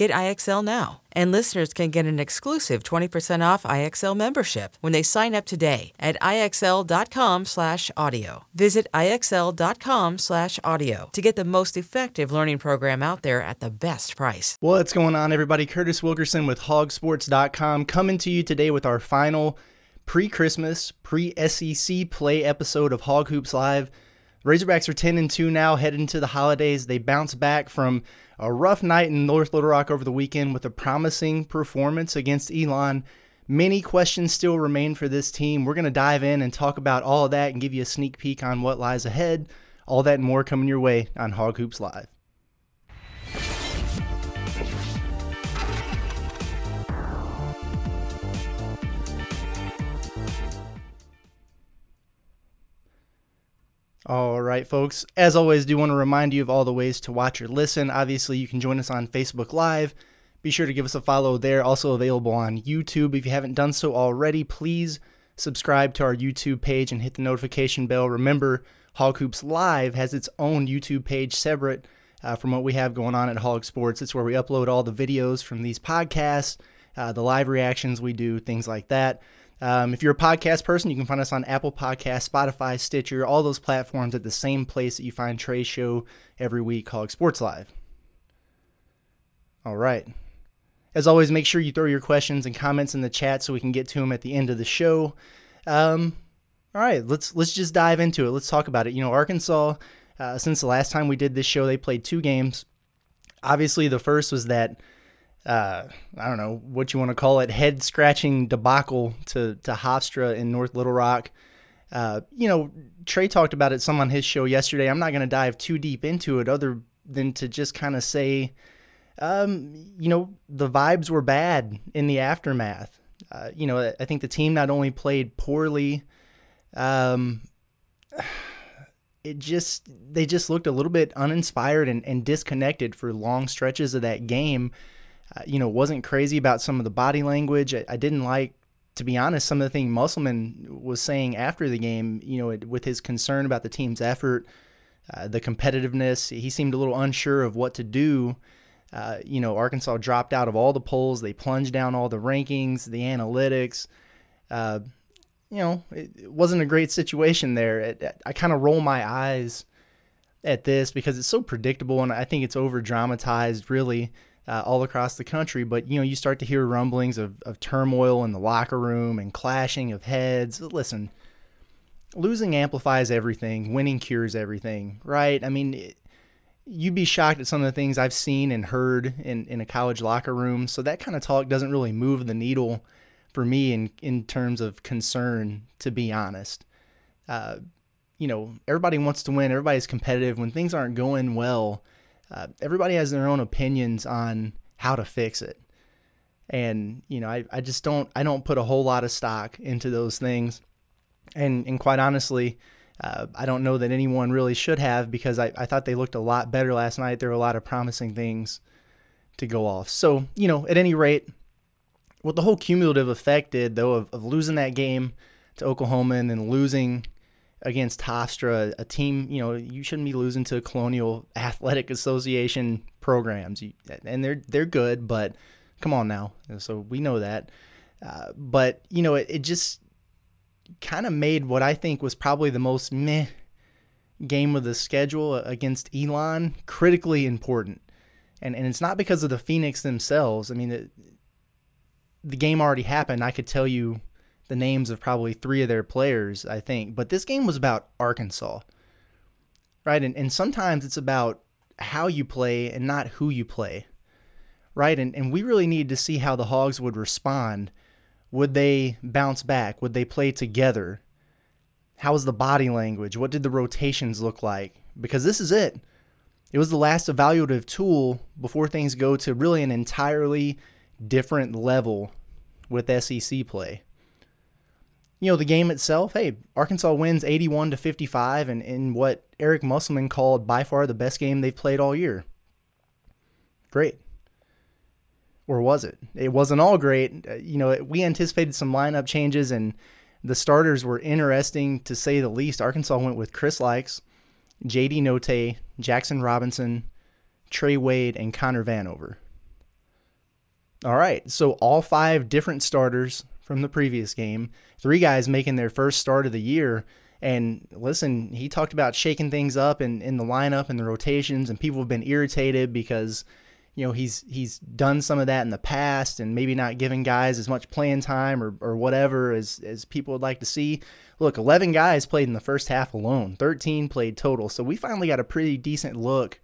Get IXL now. And listeners can get an exclusive 20% off IXL membership when they sign up today at IXL.com/audio. Visit IXL.com/audio to get the most effective learning program out there at the best price. What's going on, everybody? Curtis Wilkerson with Hogsports.com coming to you today with our final pre-Christmas, pre-SEC play episode of Hog Hoops Live. Razorbacks are 10 and 2 now, heading into the holidays. They bounce back from a rough night in North Little Rock over the weekend with a promising performance against Elon. Many questions still remain for this team. We're going to dive in and talk about all of that and give you a sneak peek on what lies ahead. All that and more coming your way on Hog Hoops Live. All right, folks. As always, do want to remind you of all the ways to watch or listen. Obviously, you can join us on Facebook Live. Be sure to give us a follow there. Also available on YouTube. If you haven't done so already, please subscribe to our YouTube page and hit the notification bell. Remember, Hog Hoops Live has its own YouTube page separate uh, from what we have going on at Hog Sports. It's where we upload all the videos from these podcasts, uh, the live reactions we do, things like that. Um, if you're a podcast person, you can find us on Apple Podcasts, Spotify, Stitcher, all those platforms at the same place that you find Trey's show every week, Hog Sports Live. All right. As always, make sure you throw your questions and comments in the chat so we can get to them at the end of the show. Um, all right, let's let's just dive into it. Let's talk about it. You know, Arkansas. Uh, since the last time we did this show, they played two games. Obviously, the first was that uh, I don't know what you want to call it, head scratching debacle to to Hofstra in North Little Rock. Uh, you know, Trey talked about it some on his show yesterday. I'm not going to dive too deep into it, other than to just kind of say, um, you know, the vibes were bad in the aftermath. Uh, you know, I think the team not only played poorly, um, it just they just looked a little bit uninspired and, and disconnected for long stretches of that game you know, wasn't crazy about some of the body language. I, I, didn't like, to be honest, some of the things Musselman was saying after the game, you know, with his concern about the team's effort, uh, the competitiveness. He seemed a little unsure of what to do. Uh, you know, Arkansas dropped out of all the polls. They plunged down all the rankings, the analytics. Uh, you know, it, it, wasn't a great situation there. It, I kind of roll my eyes at this because it's so predictable and I think it's over dramatized, really uh, all across the country. But you know, you start to hear rumblings of, of turmoil in the locker room and clashing of heads. Listen, losing amplifies everything. Winning cures everything, right? I mean. It, you'd be shocked at some of the things I've seen and heard in, in a college locker room. So that kind of talk doesn't really move the needle for me in, in terms of concern, to be honest. Uh, you know, everybody wants to win. Everybody's competitive. When things aren't going well, uh, everybody has their own opinions on how to fix it. And, you know, I, I just don't, I don't put a whole lot of stock into those things. And, and quite honestly, uh, I don't know that anyone really should have because I, I thought they looked a lot better last night. There were a lot of promising things to go off. So, you know, at any rate, what the whole cumulative effect did, though, of, of losing that game to Oklahoma and then losing against Hofstra, a team, you know, you shouldn't be losing to Colonial Athletic Association programs. and they're they're good, but come on now. So we know that. Uh, but, you know, it, it just kind of made what I think was probably the most meh game of the schedule against Elon critically important. And, and it's not because of the Phoenix themselves. I mean, the game already happened. I could tell you the names of probably three of their players, I think. But this game was about Arkansas, right? And, and sometimes it's about how you play and not who you play, right? And, and we really need to see how the Hogs would respond. Would they bounce back? Would they play together? How was the body language? What did the rotations look like? Because this is it. It was the last evaluative tool before things go to really an entirely different level with SEC play. You know, the game itself, hey, Arkansas wins 81 to 55 and in what Eric Musselman called by far the best game they've played all year. Great. Or was it? It wasn't all great. Uh, you know, we anticipated some lineup changes and the starters were interesting to say the least. Arkansas went with Chris Lykes, JD Notae, Jaxson Robinson, Trey Wade, and Connor Vanover. All right, so all five different starters from the previous game, three guys making their first start of the year. And listen, he talked about shaking things up in, in the lineup and the rotations, and people have been irritated because you know he's he's done some of that in the past and maybe not giving guys as much playing time or, or whatever as, as people would like to see. Look, 11 guys played in the first half alone, 13 played total. So we finally got a pretty decent look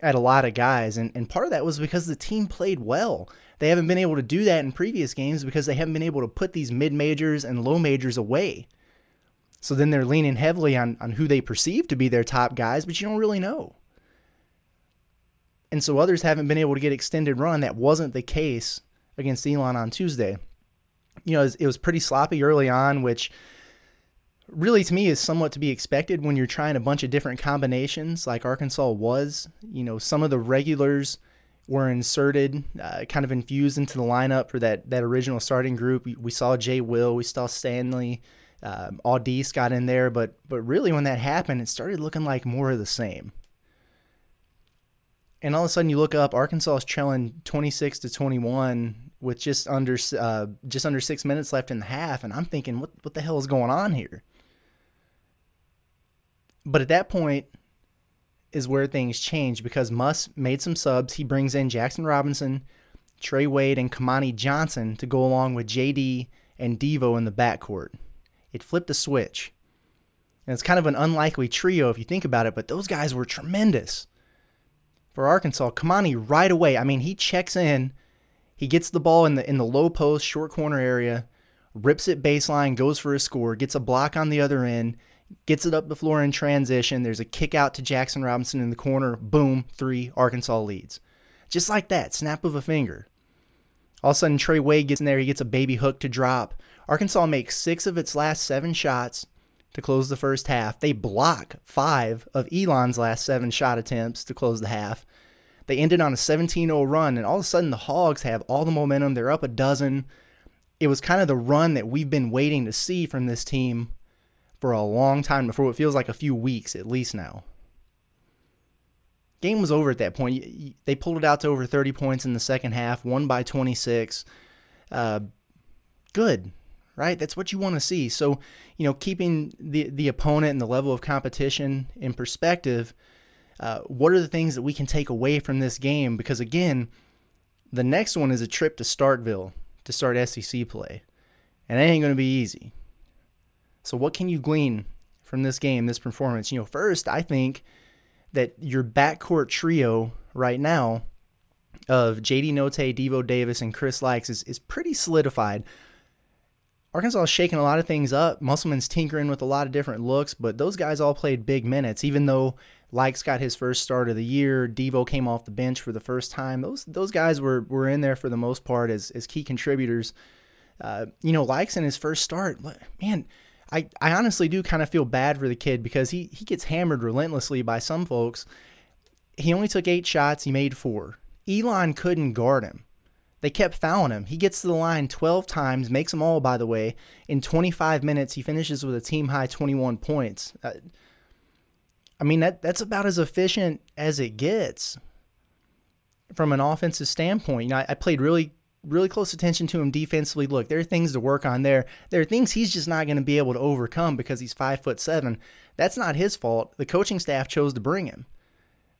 at a lot of guys. And, and part of that was because the team played well. They haven't been able to do that in previous games because they haven't been able to put these mid majors and low majors away. So then they're leaning heavily on, on who they perceive to be their top guys, but you don't really know and so others haven't been able to get extended run. That wasn't the case against Elon on Tuesday. You know, it was, it was pretty sloppy early on, which really to me is somewhat to be expected when you're trying a bunch of different combinations like Arkansas was. You know, some of the regulars were inserted, uh, kind of infused into the lineup for that that original starting group. We, we saw Jay Will, we saw Stanley, uh, Audice got in there, but but really when that happened, it started looking like more of the same and all of a sudden you look up Arkansas is trailing 26 to 21 with just under uh, just under six minutes left in the half, and I'm thinking, what what the hell is going on here? But at that point is where things change because Muss made some subs. He brings in Jaxson Robinson, Trey Wade, and Kamani Johnson to go along with JD and Devo in the backcourt. It flipped a switch. And it's kind of an unlikely trio if you think about it, but those guys were tremendous for Arkansas. Kamani right away. I mean, he checks in, he gets the ball in the in the low post, short corner area, rips it baseline, goes for a score, gets a block on the other end, gets it up the floor in transition. There's a kick out to Jaxson Robinson in the corner. Boom, three. Arkansas leads. Just like that, snap of a finger. All of a sudden, Trey Wade gets in there. He gets a baby hook to drop. Arkansas makes six of its last seven shots to close the first half. They block five of Elon's last seven shot attempts to close the half. They ended on a 17 0 run, and all of a sudden the Hogs have all the momentum. They're up a dozen. It was kind of the run that we've been waiting to see from this team for a long time, for what feels like a few weeks at least now. Game was over at that point. They pulled it out to over 30 points in the second half, won by 26. Uh, good right? That's what you want to see. So, you know, keeping the the opponent and the level of competition in perspective, uh, what are the things that we can take away from this game? Because again, the next one is a trip to Starkville to start SEC play, and that ain't going to be easy. So, what can you glean from this game, this performance? You know, first, I think that your backcourt trio right now of JD Notae, Devo Davis, and Chris Lykes is, is pretty solidified. Arkansas is shaking a lot of things up. Musselman's tinkering with a lot of different looks, but those guys all played big minutes. Even though Lykes got his first start of the year, Devo came off the bench for the first time. Those those guys were were in there for the most part as as key contributors. Uh, you know, Lykes in his first start, man, I, I honestly do kind of feel bad for the kid because he he gets hammered relentlessly by some folks. He only took eight shots, he made four. Elon couldn't guard him. They kept fouling him. He gets to the line 12 times, makes them all, by the way. In 25 minutes, he finishes with a team high 21 points. Uh, I mean, that that's about as efficient as it gets from an offensive standpoint. You know, I, I played really, really close attention to him defensively. Look, there are things to work on there. There are things he's just not going to be able to overcome because he's five foot seven. That's not his fault. The coaching staff chose to bring him,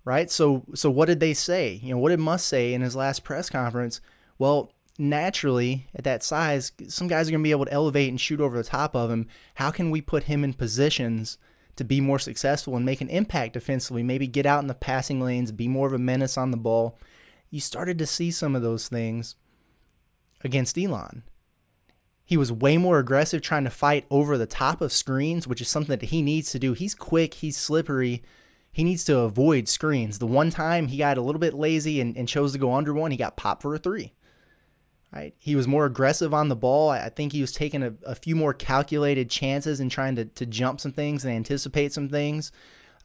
right? So, so what did they say? You know, what did Muss say in his last press conference? Well, naturally, at that size, some guys are going to be able to elevate and shoot over the top of him. How can we put him in positions to be more successful and make an impact defensively? Maybe get out in the passing lanes, be more of a menace on the ball. you started to see some of those things against Elon. He was way more aggressive trying to fight over the top of screens, which is something that he needs to do. He's quick, he's slippery. He needs to avoid screens. The one time he got a little bit lazy and, and chose to go under one, he got popped for a three. Right? He was more aggressive on the ball. I think he was taking a, a few more calculated chances and trying to, to jump some things and anticipate some things.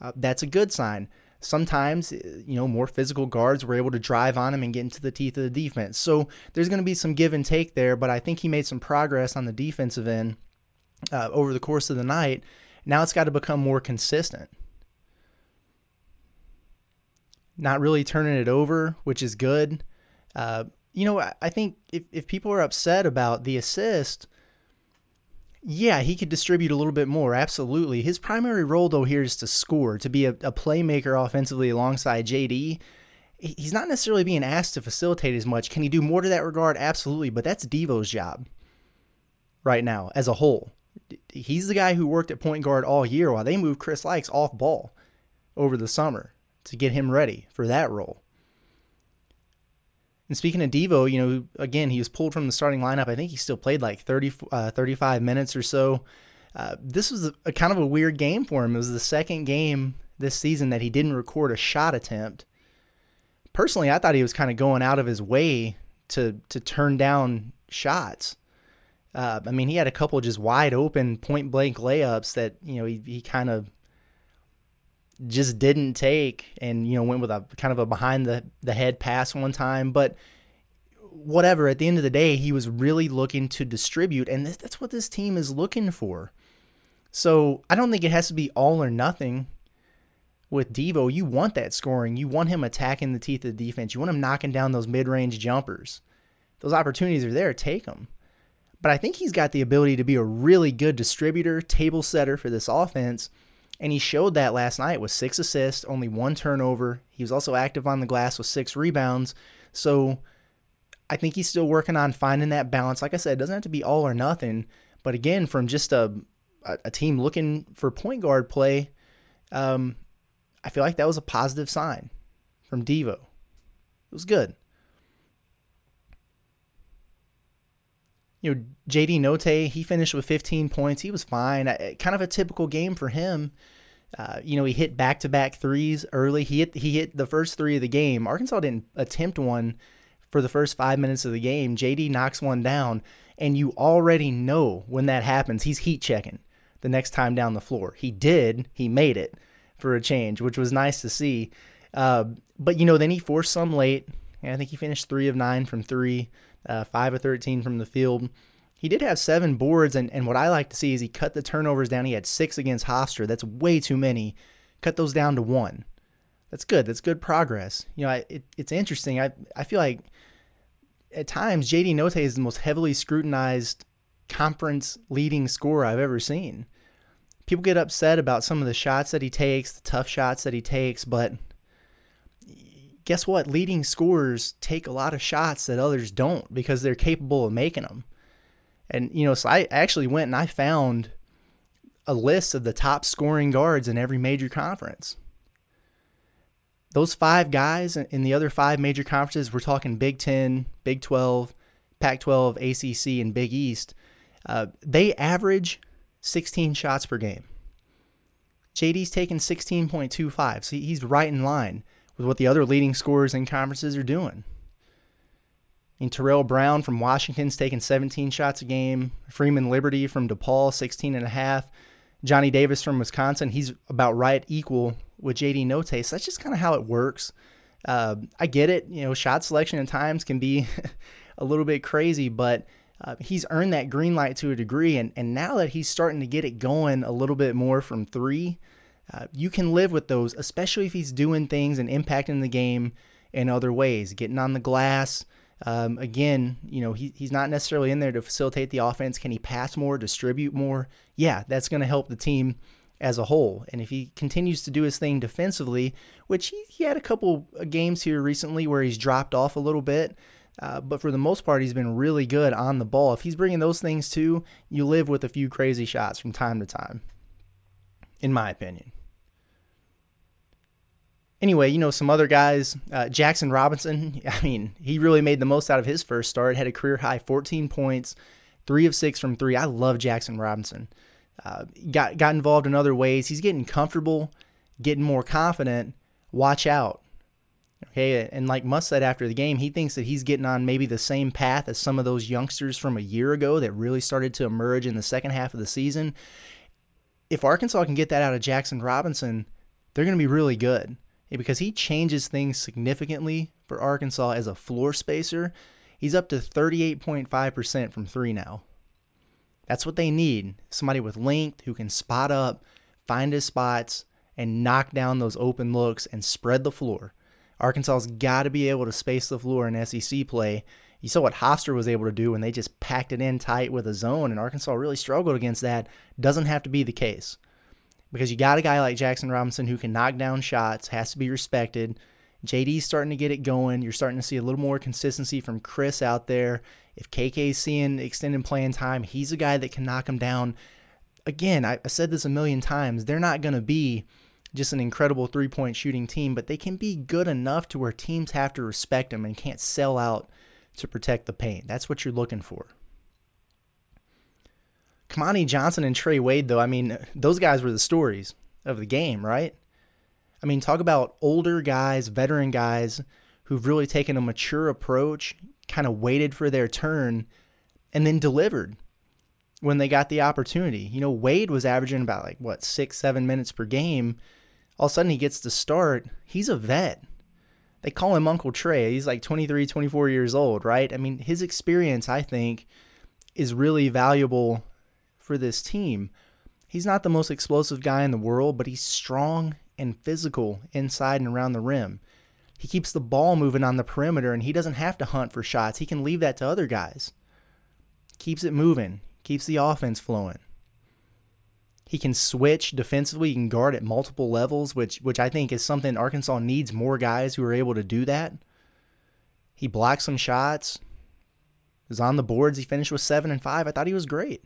Uh, that's a good sign. Sometimes, you know, more physical guards were able to drive on him and get into the teeth of the defense. So there's going to be some give and take there, but I think he made some progress on the defensive end uh, over the course of the night. Now it's got to become more consistent. Not really turning it over, which is good. Uh, you know, I think if, if people are upset about the assist, yeah, he could distribute a little bit more. Absolutely. His primary role, though, here is to score, to be a, a playmaker offensively alongside JD. He's not necessarily being asked to facilitate as much. Can he do more to that regard? Absolutely. But that's Devo's job right now as a whole. He's the guy who worked at point guard all year while they moved Chris Lykes off ball over the summer to get him ready for that role. And speaking of Devo, you know, again, he was pulled from the starting lineup. I think he still played like 30, uh, 35 minutes or so. Uh, this was a, a, kind of a weird game for him. It was the second game this season that he didn't record a shot attempt. Personally, I thought he was kind of going out of his way to to turn down shots. Uh, I mean, he had a couple just wide open point blank layups that you know he, he kind of just didn't take and you know went with a kind of a behind the the head pass one time but whatever at the end of the day he was really looking to distribute and this, that's what this team is looking for. So i don't think it has to be all or nothing with devo. You want that scoring. You want him attacking the teeth of the defense. You want him knocking down those mid-range jumpers. Those opportunities are there. Take them but i think he's got the ability to be a really good distributor table setter for this offense and he showed that last night with six assists, only one turnover. He was also active on the glass with six rebounds. So I think he's still working on finding that balance. Like I said, it doesn't have to be all or nothing. But again, from just a, a team looking for point guard play, um, I feel like that was a positive sign from Devo. It was good. You know, JD Notae, he finished with 15 points. He was fine. Kind of a typical game for him. Uh, you know, he hit back to back threes early. He hit he hit the first three of the game. Arkansas didn't attempt one for the first five minutes of the game. JD knocks one down, and you already know when that happens, he's heat checking the next time down the floor. He did. He made it for a change, which was nice to see. Uh, but you know, then he forced some late. I think he finished three of nine from three uh, 5 of 13 from the field. He did have seven boards, and, and what I like to see is he cut the turnovers down. He had six against Hofstra. That's way too many. Cut those down to one. That's good. That's good progress. You know, I, it, it's interesting. I, I feel like at times JD Notae is the most heavily scrutinized conference leading scorer I've ever seen. People get upset about some of the shots that he takes, the tough shots that he takes, but – guess what? Leading scorers take a lot of shots that others don't because they're capable of making them. And, you know, so I actually went and I found a list of the top scoring guards in every major conference. Those five guys in the other five major conferences, we're talking Big 10, Big 12, Pac 12, ACC, and Big East, uh, they average 16 shots per game. JD's taking 16.25, so he's right in line with what the other leading scorers in conferences are doing. And Terrell Brown from Washington's taking 17 shots a game. Freeman Liberty from DePaul, 16 and a half. Johnny Davis from Wisconsin, he's about right equal with JD Notae. So that's just kind of how it works. Uh, I get it. You know, shot selection at times can be a little bit crazy, but uh, he's earned that green light to a degree. And, and now that he's starting to get it going a little bit more from three, uh, you can live with those, especially if he's doing things and impacting the game in other ways, getting on the glass. Um, again, you know, he, he's not necessarily in there to facilitate the offense. Can he pass more, distribute more? Yeah, that's going to help the team as a whole. And if he continues to do his thing defensively, which he, he had a couple games here recently where he's dropped off a little bit, uh, but for the most part, he's been really good on the ball. If he's bringing those things too, you live with a few crazy shots from time to time, in my opinion. Anyway, you know, some other guys, uh, Jaxson Robinson, I mean, he really made the most out of his first start, had a career high 14 points, three of six from three. I love Jaxson Robinson. Uh, got, got involved in other ways. He's getting comfortable, getting more confident. Watch out. Okay, and like Muss said after the game, he thinks that he's getting on maybe the same path as some of those youngsters from a year ago that really started to emerge in the second half of the season. If Arkansas can get that out of Jaxson Robinson, they're going to be really good because he changes things significantly for Arkansas as a floor spacer. He's up to 38.5% from three now. That's what they need somebody with length who can spot up, find his spots, and knock down those open looks and spread the floor. Arkansas's got to be able to space the floor in SEC play. You saw what Hofstra was able to do when they just packed it in tight with a zone, and Arkansas really struggled against that. Doesn't have to be the case because you got a guy like Jaxson Robinson who can knock down shots, has to be respected. JD's starting to get it going. You're starting to see a little more consistency from Chris out there. If KK's seeing extended playing time, he's a guy that can knock him down. Again, I, I said this a million times. They're not going to be just an incredible three point shooting team, but they can be good enough to where teams have to respect them and can't sell out to protect the paint. That's what you're looking for. Kamani Johnson and Trey Wade, though, I mean, those guys were the stories of the game, right? I mean, talk about older guys, veteran guys who've really taken a mature approach, kind of waited for their turn, and then delivered when they got the opportunity. You know, Wade was averaging about like, what, six, seven minutes per game. All of a sudden, he gets to start. He's a vet. They call him Uncle Trey. He's like 23, 24 years old, right? I mean, his experience, I think, is really valuable for this team. He's not the most explosive guy in the world, but he's strong and physical inside and around the rim. He keeps the ball moving on the perimeter and he doesn't have to hunt for shots. He can leave that to other guys. Keeps it moving, keeps the offense flowing. He can switch defensively, he can guard at multiple levels, which which I think is something Arkansas needs more guys who are able to do that. He blocks some shots. Was on the boards. He finished with 7 and 5. I thought he was great.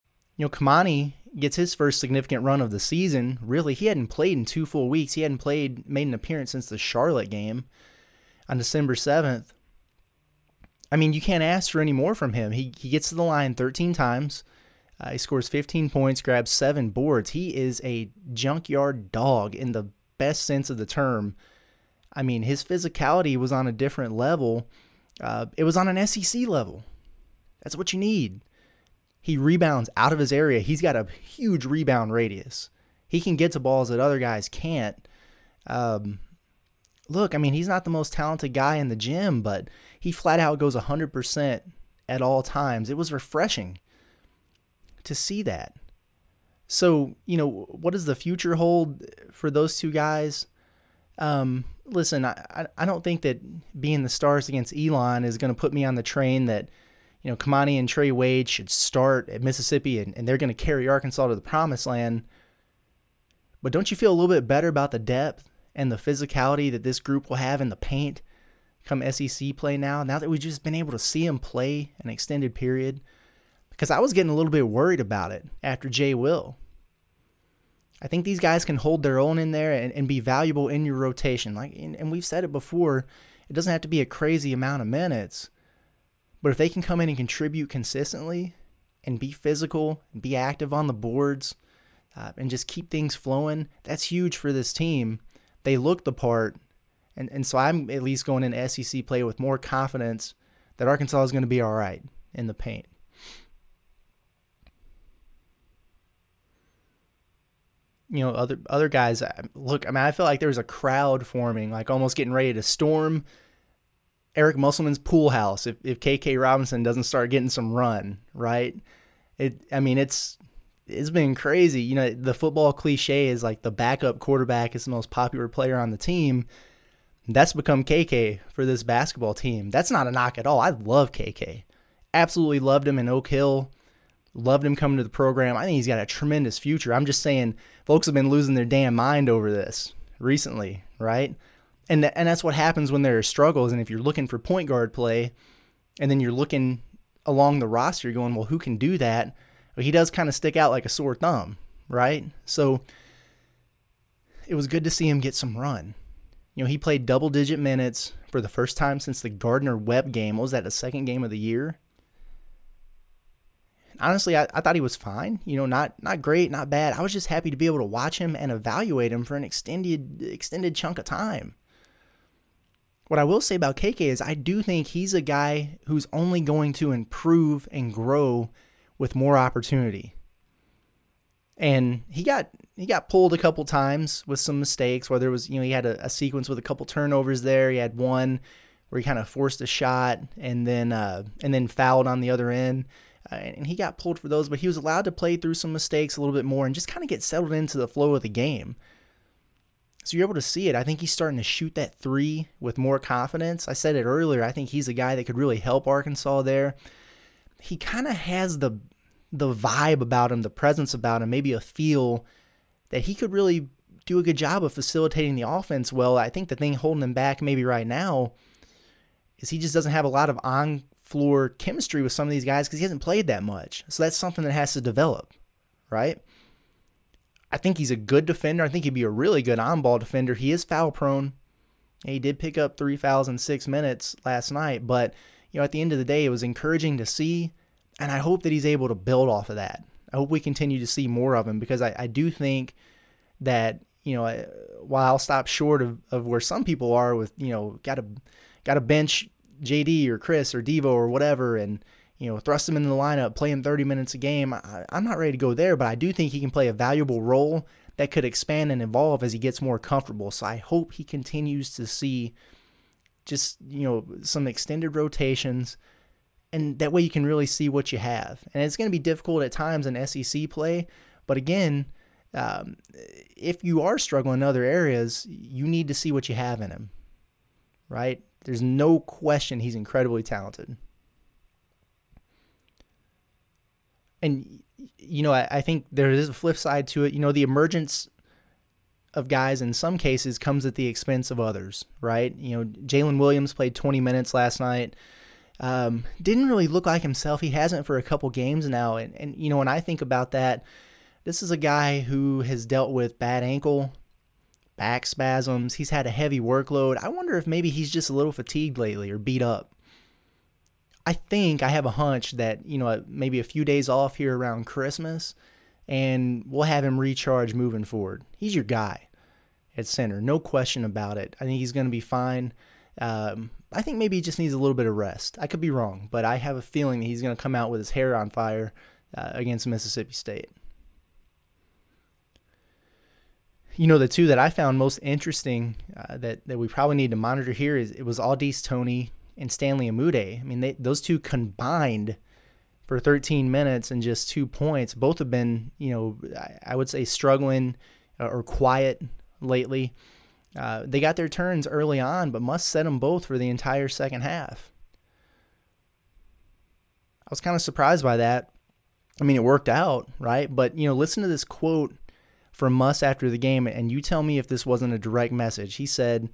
You know, Kamani gets his first significant run of the season. Really, he hadn't played in two full weeks. He hadn't played, made an appearance since the Charlotte game on December 7th. I mean, you can't ask for any more from him. He, he gets to the line 13 times. Uh, he scores 15 points, grabs seven boards. He is a junkyard dog in the best sense of the term. I mean, his physicality was on a different level. Uh, it was on an SEC level. That's what you need. He rebounds out of his area. He's got a huge rebound radius. He can get to balls that other guys can't. Um, look, I mean, he's not the most talented guy in the gym, but he flat out goes 100% at all times. It was refreshing to see that. So, you know, what does the future hold for those two guys? Um, listen, I, I don't think that being the stars against Elon is going to put me on the train that, you know, Kamani and Trey Wade should start at Mississippi and, and they're going to carry Arkansas to the promised land. But don't you feel a little bit better about the depth and the physicality that this group will have in the paint come SEC play now? Now that we've just been able to see them play an extended period because I was getting a little bit worried about it after Jay Will. I think these guys can hold their own in there and, and be valuable in your rotation. Like, and we've said it before, it doesn't have to be a crazy amount of minutes, but if they can come in and contribute consistently and be physical and be active on the boards, uh, and just keep things flowing, that's huge for this team. They look the part. And, and so I'm at least going in SEC play with more confidence that Arkansas is going to be all right in the paint. You know, other other guys. Look, I mean, I feel like there was a crowd forming, like almost getting ready to storm Eric Musselman's pool house if, if KK Robinson doesn't start getting some run, right? It I mean it's it's been crazy. You know, the football cliche is like the backup quarterback is the most popular player on the team. That's become KK for this basketball team. That's not a knock at all. I love KK. Absolutely loved him in Oak Hill. Loved him coming to the program. I think he's got a tremendous future. I'm just saying, folks have been losing their damn mind over this recently, right? And th- and that's what happens when there are struggles. And if you're looking for point guard play, and then you're looking along the roster, you're going, well, who can do that? Well, he does kind of stick out like a sore thumb, right? So it was good to see him get some run. You know, he played double digit minutes for the first time since the Gardner Webb game. What was that, the second game of the year? Honestly, I, I thought he was fine. You know, not not great, not bad. I was just happy to be able to watch him and evaluate him for an extended extended chunk of time. What I will say about KK is I do think he's a guy who's only going to improve and grow with more opportunity. And he got he got pulled a couple times with some mistakes. Whether it was you know he had a, a sequence with a couple turnovers there. He had one where he kind of forced a shot and then uh, and then fouled on the other end. Uh, and he got pulled for those, but he was allowed to play through some mistakes a little bit more and just kind of get settled into the flow of the game. So you're able to see it. I think he's starting to shoot that three with more confidence. I said it earlier. I think he's a guy that could really help Arkansas there. He kind of has the the vibe about him, the presence about him, maybe a feel that he could really do a good job of facilitating the offense well. I think the thing holding him back maybe right now is he just doesn't have a lot of on floor chemistry with some of these guys because he hasn't played that much. So that's something that has to develop, right? I think he's a good defender. I think he'd be a really good on ball defender. He is foul prone. He did pick up three fouls in six minutes last night, but you know, at the end of the day, it was encouraging to see, and I hope that he's able to build off of that. I hope we continue to see more of him because I, I do think that you know, while I'll stop short of, of where some people are with you know, got to got to bench JD or Chris or Devo or whatever, and you know, thrust him into the lineup, play him 30 minutes a game. I, am not ready to go there, but I do think he can play a valuable role that could expand and evolve as he gets more comfortable. So I hope he continues to see just, you know, some extended rotations and that way you can really see what you have. And it's going to be difficult at times in SEC play, but again, um, if you are struggling in other areas, you need to see what you have in him, right? There's no question he's incredibly talented. And you know, I, I think there is a flip side to it. You know, the emergence of guys in some cases comes at the expense of others, right? You know, Jaylin Williams played 20 minutes last night. Um, didn't really look like himself. He hasn't for a couple games now. And, and, you know, when I think about that, this is a guy who has dealt with bad ankle, back spasms. He's had a heavy workload. I wonder if maybe he's just a little fatigued lately or beat up. I think I have a hunch that you know maybe a few days off here around Christmas, and we'll have him recharge moving forward. He's your guy at center, no question about it. I think he's going to be fine. Um, I think maybe he just needs a little bit of rest. I could be wrong, but I have a feeling that he's going to come out with his hair on fire uh, against Mississippi State. You know, the two that I found most interesting uh, that, that we probably need to monitor here is it was Au'Diese Toney and Stanley Umude. I mean, they, those two combined for 13 minutes and just two points. Both have been, you know, I, would say struggling uh, or quiet lately. Uh, they got their turns early on, but Muss set them both for the entire second half. I was kind of surprised by that. I mean, it worked out, right? But, you know, listen to this quote from Muss after the game, and you tell me if this wasn't a direct message. He said,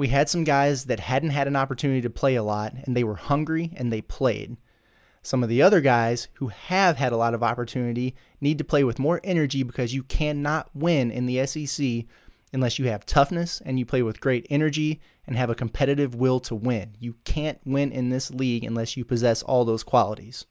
we had some guys that hadn't had an opportunity to play a lot and they were hungry and they played. Some of the other guys who have had a lot of opportunity need to play with more energy because you cannot win in the SEC unless you have toughness and you play with great energy and have a competitive will to win. You can't win in this league unless you possess all those qualities.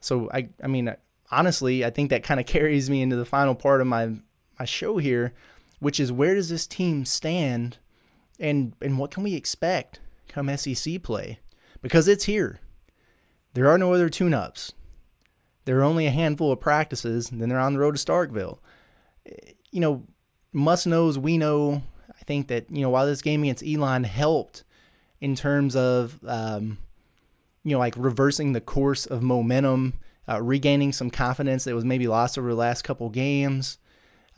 So I I mean honestly, I think that kind of carries me into the final part of my my show here, which is where does this team stand, and and what can we expect come SEC play, because it's here. There are no other tune-ups. There are only a handful of practices, and then they're on the road to Starkville. You know, Muss knows we know. I think that you know while this game against Elon helped in terms of um, you know like reversing the course of momentum, uh, regaining some confidence that was maybe lost over the last couple games,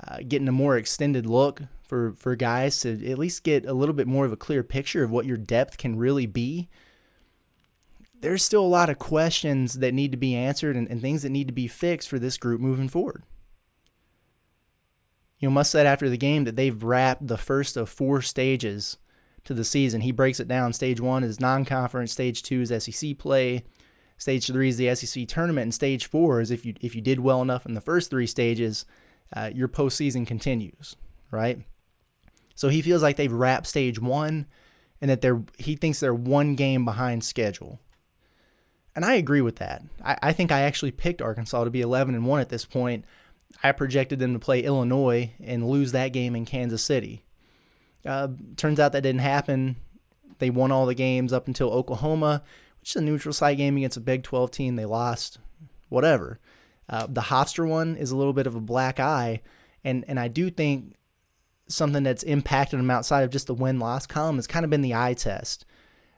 uh, getting a more extended look for for guys to at least get a little bit more of a clear picture of what your depth can really be there's still a lot of questions that need to be answered and, and, things that need to be fixed for this group moving forward. You Muss said after the game that they've wrapped the first of four stages to the season. He breaks it down. Stage one is non-conference. Stage two is SEC play. Stage three is the SEC tournament, and stage four is if you if you did well enough in the first three stages, uh, your postseason continues, right? So he feels like they've wrapped stage one, and that they're he thinks they're one game behind schedule. And I agree with that. I, I think I actually picked Arkansas to be 11 and 1 at this point. I projected them to play Illinois and lose that game in Kansas City. Uh, turns out that didn't happen. They won all the games up until Oklahoma, which is a neutral site game against a Big 12 team. They lost, whatever. Uh, the Hofstra one is a little bit of a black eye, and and I do think something that's impacted them outside of just the win loss column has kind of been the eye test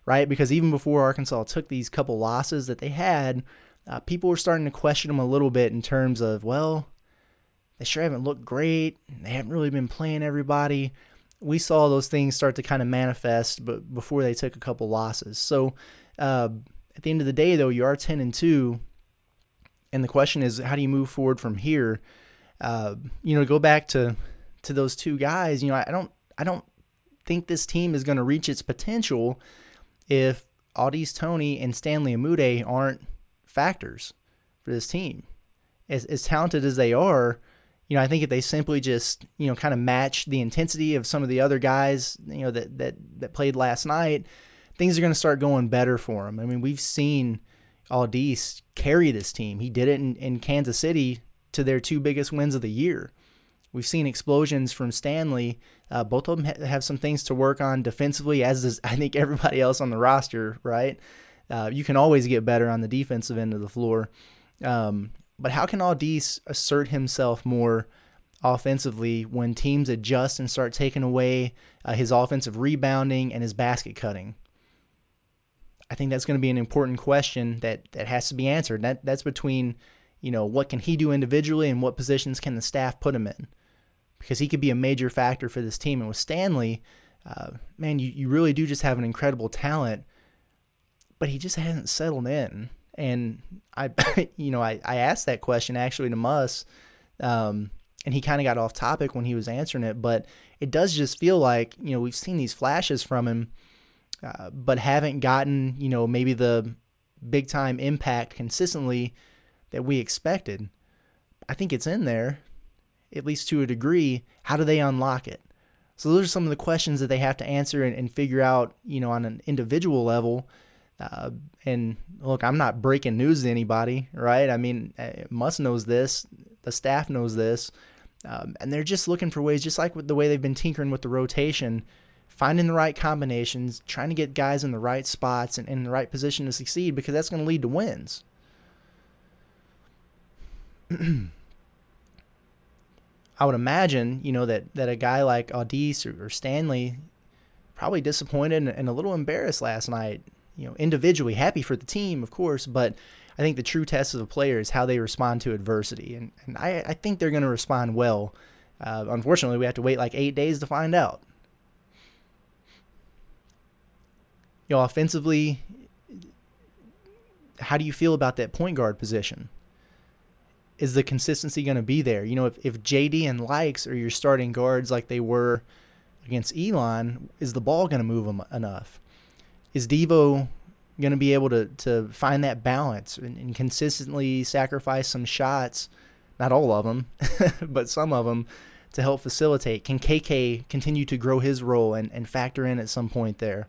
right? Because even before Arkansas took these couple losses that they had, uh, people were starting to question them a little bit in terms of, well, they sure haven't looked great. They haven't really been playing everybody. We saw those things start to kind of manifest, but before they took a couple losses. So uh, at the end of the day, though, you are ten and two, and the question is, how do you move forward from here? Uh, you know, go back to to those two guys. You know, I, don't, I don't think this team is going to reach its potential if Au'Diese Toney and Stanley Umude aren't factors for this team. As, as talented as they are, you know, I think if they simply just, you know, kind of match the intensity of some of the other guys, you know, that that that played last night, things are going to start going better for them. I mean, we've seen Au'Diese carry this team. He did it in, in Kansas City to their two biggest wins of the year. We've seen explosions from Stanley. Uh, both of them ha- have some things to work on defensively, as does I think everybody else on the roster. Right? Uh, you can always get better on the defensive end of the floor. Um, but how can Au'Diese assert himself more offensively when teams adjust and start taking away uh, his offensive rebounding and his basket cutting? I think that's going to be an important question that that has to be answered. That that's between, you know, what can he do individually and what positions can the staff put him in because he could be a major factor for this team. And with Stanley, uh, man, you, you really do just have an incredible talent, but he just hasn't settled in. And I, you know, I, I asked that question actually to Muss, um, and he kind of got off topic when he was answering it. But it does just feel like, you know, we've seen these flashes from him, uh, but haven't gotten, you know, maybe the big time impact consistently that we expected. I think it's in there at least to a degree, how do they unlock it? So those are some of the questions that they have to answer and, and figure out, you know, on an individual level. Uh, and look, I'm not breaking news to anybody, right? I mean, uh, Muss knows this, the staff knows this, um, and they're just looking for ways, just like the way they've been tinkering with the rotation, finding the right combinations, trying to get guys in the right spots and in the right position to succeed, because that's going to lead to wins. I would imagine, you know, that, that a guy like Au'Diese or, or Stanley probably disappointed and, and, a little embarrassed last night, you know, individually, happy for the team, of course, but I think the true test of a player is how they respond to adversity. And, and I, I think they're going to respond well. Uh, unfortunately, we have to wait like eight days to find out. You know, offensively, how do you feel about that point guard position? is the consistency going to be there? You know, if, if JD and Lykes are your starting guards like they were against Elon, is the ball going to move them enough? Is Devo going to be able to, to find that balance and, and consistently sacrifice some shots? Not all of them, but some of them to help facilitate. Can KK continue to grow his role and, and factor in at some point there?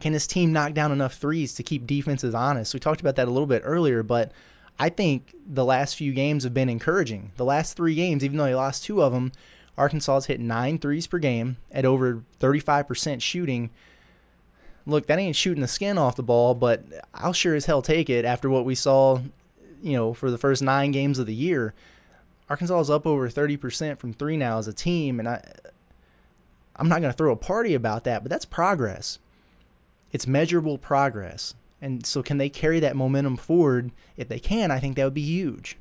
Can his team knock down enough threes to keep defenses honest? We talked about that a little bit earlier, but I think the last few games have been encouraging. The last three games, even though they lost two of them, Arkansas has hit nine threes per game at over 35% shooting. Look, that ain't shooting the skin off the ball, but I'll sure as hell take it after what we saw, you know, for the first nine games of the year. Arkansas is up over 30% from three now as a team, and I, I'm not going to throw a party about that, but that's progress. It's measurable progress. And so, can they carry that momentum forward? If they can, I think that would be huge.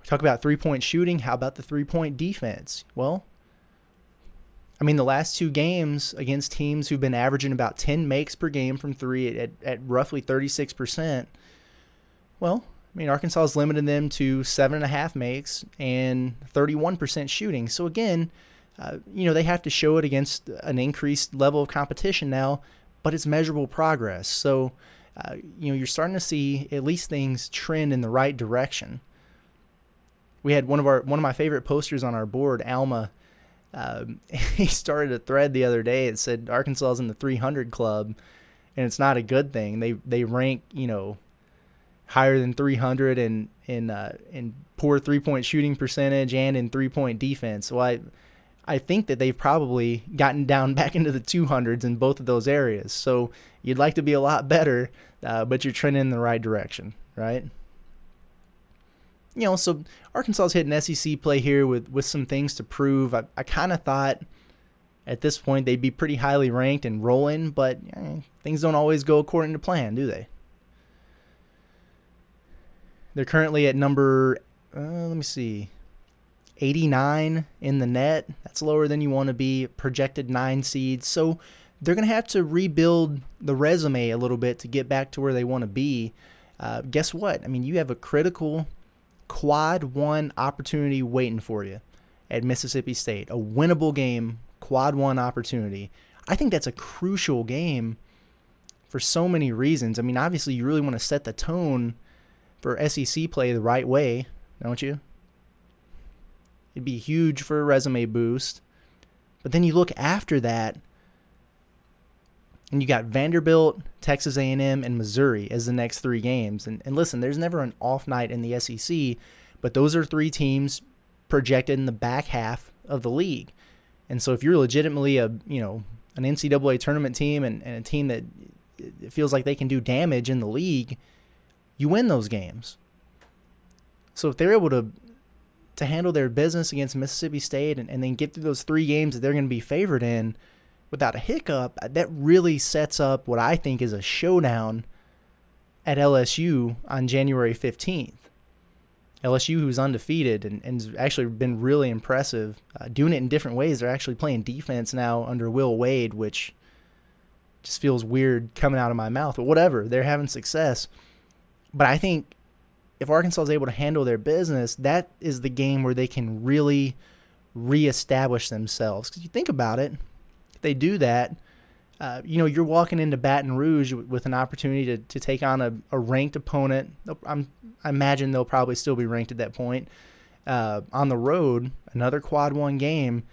We Talk about three point shooting. How about the three point defense? Well, I mean, the last two games against teams who've been averaging about 10 makes per game from three at, at roughly 36%. Well, I mean, Arkansas has limited them to seven and a half makes and 31% shooting. So, again, you know, they have to show it against an increased level of competition now, but it's measurable progress. So, uh, you know, you're starting to see at least things trend in the right direction. We had one of our one of my favorite posters on our board, Alma. Um, he started a thread the other day. It said Arkansas is in the 300 club, and it's not a good thing. They they rank you know higher than 300 in in uh, in poor three point shooting percentage and in three point defense. So I I think that they've probably gotten down back into the 200s in both of those areas. So you'd like to be a lot better, uh, but you're trending in the right direction, right? You know, so Arkansas Arkansas's hitting SEC play here with, with some things to prove. I, I kind of thought at this point they'd be pretty highly ranked and rolling, but eh, things don't always go according to plan, do they? They're currently at number, uh, let me see, 89 in the net. That's lower than you want to be. Projected nine seeds. So they're going to have to rebuild the resume a little bit to get back to where they want to be. Uh, guess what? I mean, you have a critical quad one opportunity waiting for you at Mississippi State. A winnable game, quad one opportunity. I think that's a crucial game for so many reasons. I mean, obviously, you really want to set the tone for SEC play the right way, don't you? It'd be huge for a resume boost. But then you look after that, and you got Vanderbilt, Texas A&M, and Missouri as the next three games. And, and listen, there's never an off night in the SEC, but those are three teams projected in the back half of the league. And so if you're legitimately a you know an NCAA tournament team and, and a team that feels like they can do damage in the league, you win those games. So if they're able to to handle their business against Mississippi State and, and then get through those three games that they're going to be favored in without a hiccup, that really sets up what I think is a showdown at LSU on January 15th. LSU, who's undefeated and, and has actually been really impressive, uh, doing it in different ways. They're actually playing defense now under Will Wade, which just feels weird coming out of my mouth. But whatever, they're having success. But I think if Arkansas is able to handle their business, that is the game where they can really reestablish themselves. Because you think about it, if they do that, uh, you know, you're walking into Baton Rouge with an opportunity to, to take on a, a ranked opponent. I'm, I imagine they'll probably still be ranked at that point. Uh, on the road, another quad one game,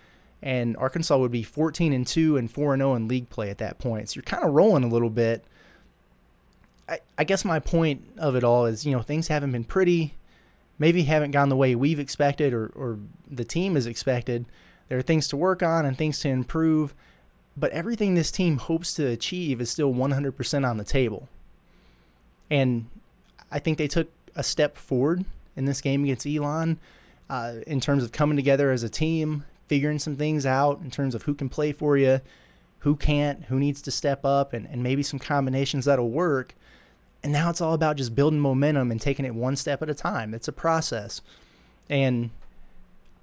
and Arkansas would be 14 and 2 and 4 and 0 in league play at that point. So you're kind of rolling a little bit. I, guess my point of it all is, you know, things haven't been pretty, maybe haven't gone the way we've expected or, or the team has expected. There are things to work on and things to improve, but everything this team hopes to achieve is still 100% on the table. And I think they took a step forward in this game against Elon uh, in terms of coming together as a team, figuring some things out in terms of who can play for you, who can't, who needs to step up, and, and maybe some combinations that'll work. And now it's all about just building momentum and taking it one step at a time. It's a process. And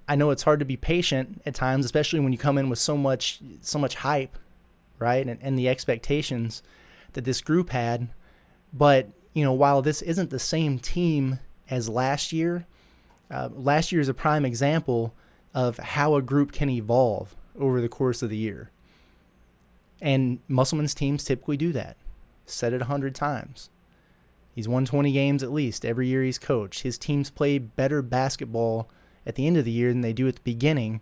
I know it's hard to be patient at times, especially when you come in with so much so much hype, right? And, and the expectations that this group had. But, you know, while this isn't the same team as last year, uh, last year is a prime example of how a group can evolve over the course of the year. And Musselman's teams typically do that. Said it a hundred times. He's won 20 games at least every year he's coached. His teams play better basketball at the end of the year than they do at the beginning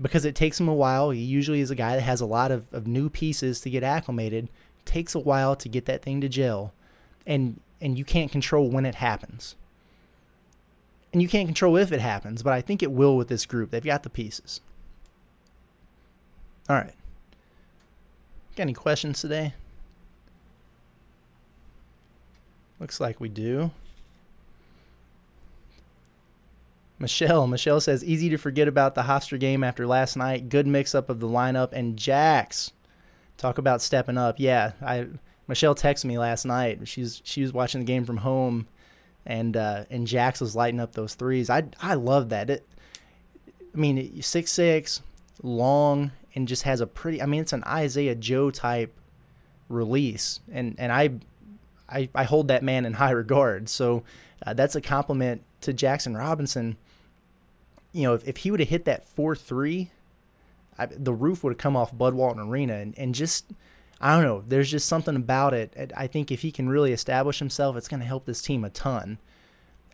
because it takes him a while. He usually is a guy that has a lot of, of new pieces to get acclimated. It takes a while to get that thing to gel. And and you can't control when it happens. And you can't control if it happens, but I think it will with this group. They've got the pieces. All right. Got any questions today? Looks like we do. Michelle, Michelle says, easy to forget about the Hofstra game after last night. Good mix up of the lineup and Jax. Talk about stepping up. Yeah, I Michelle texted me last night. She's she was watching the game from home, and uh, and Jax was lighting up those threes. I I love that. It, I mean, six six, long, and just has a pretty. I mean, it's an Isaiah Joe type release, and and I I, I hold that man in high regard. So uh, that's a compliment to Jaxson Robinson you know, if, if he would have hit that 4 3, the roof would have come off Bud Walton Arena. And, and just, I don't know, there's just something about it. I think if he can really establish himself, it's going to help this team a ton.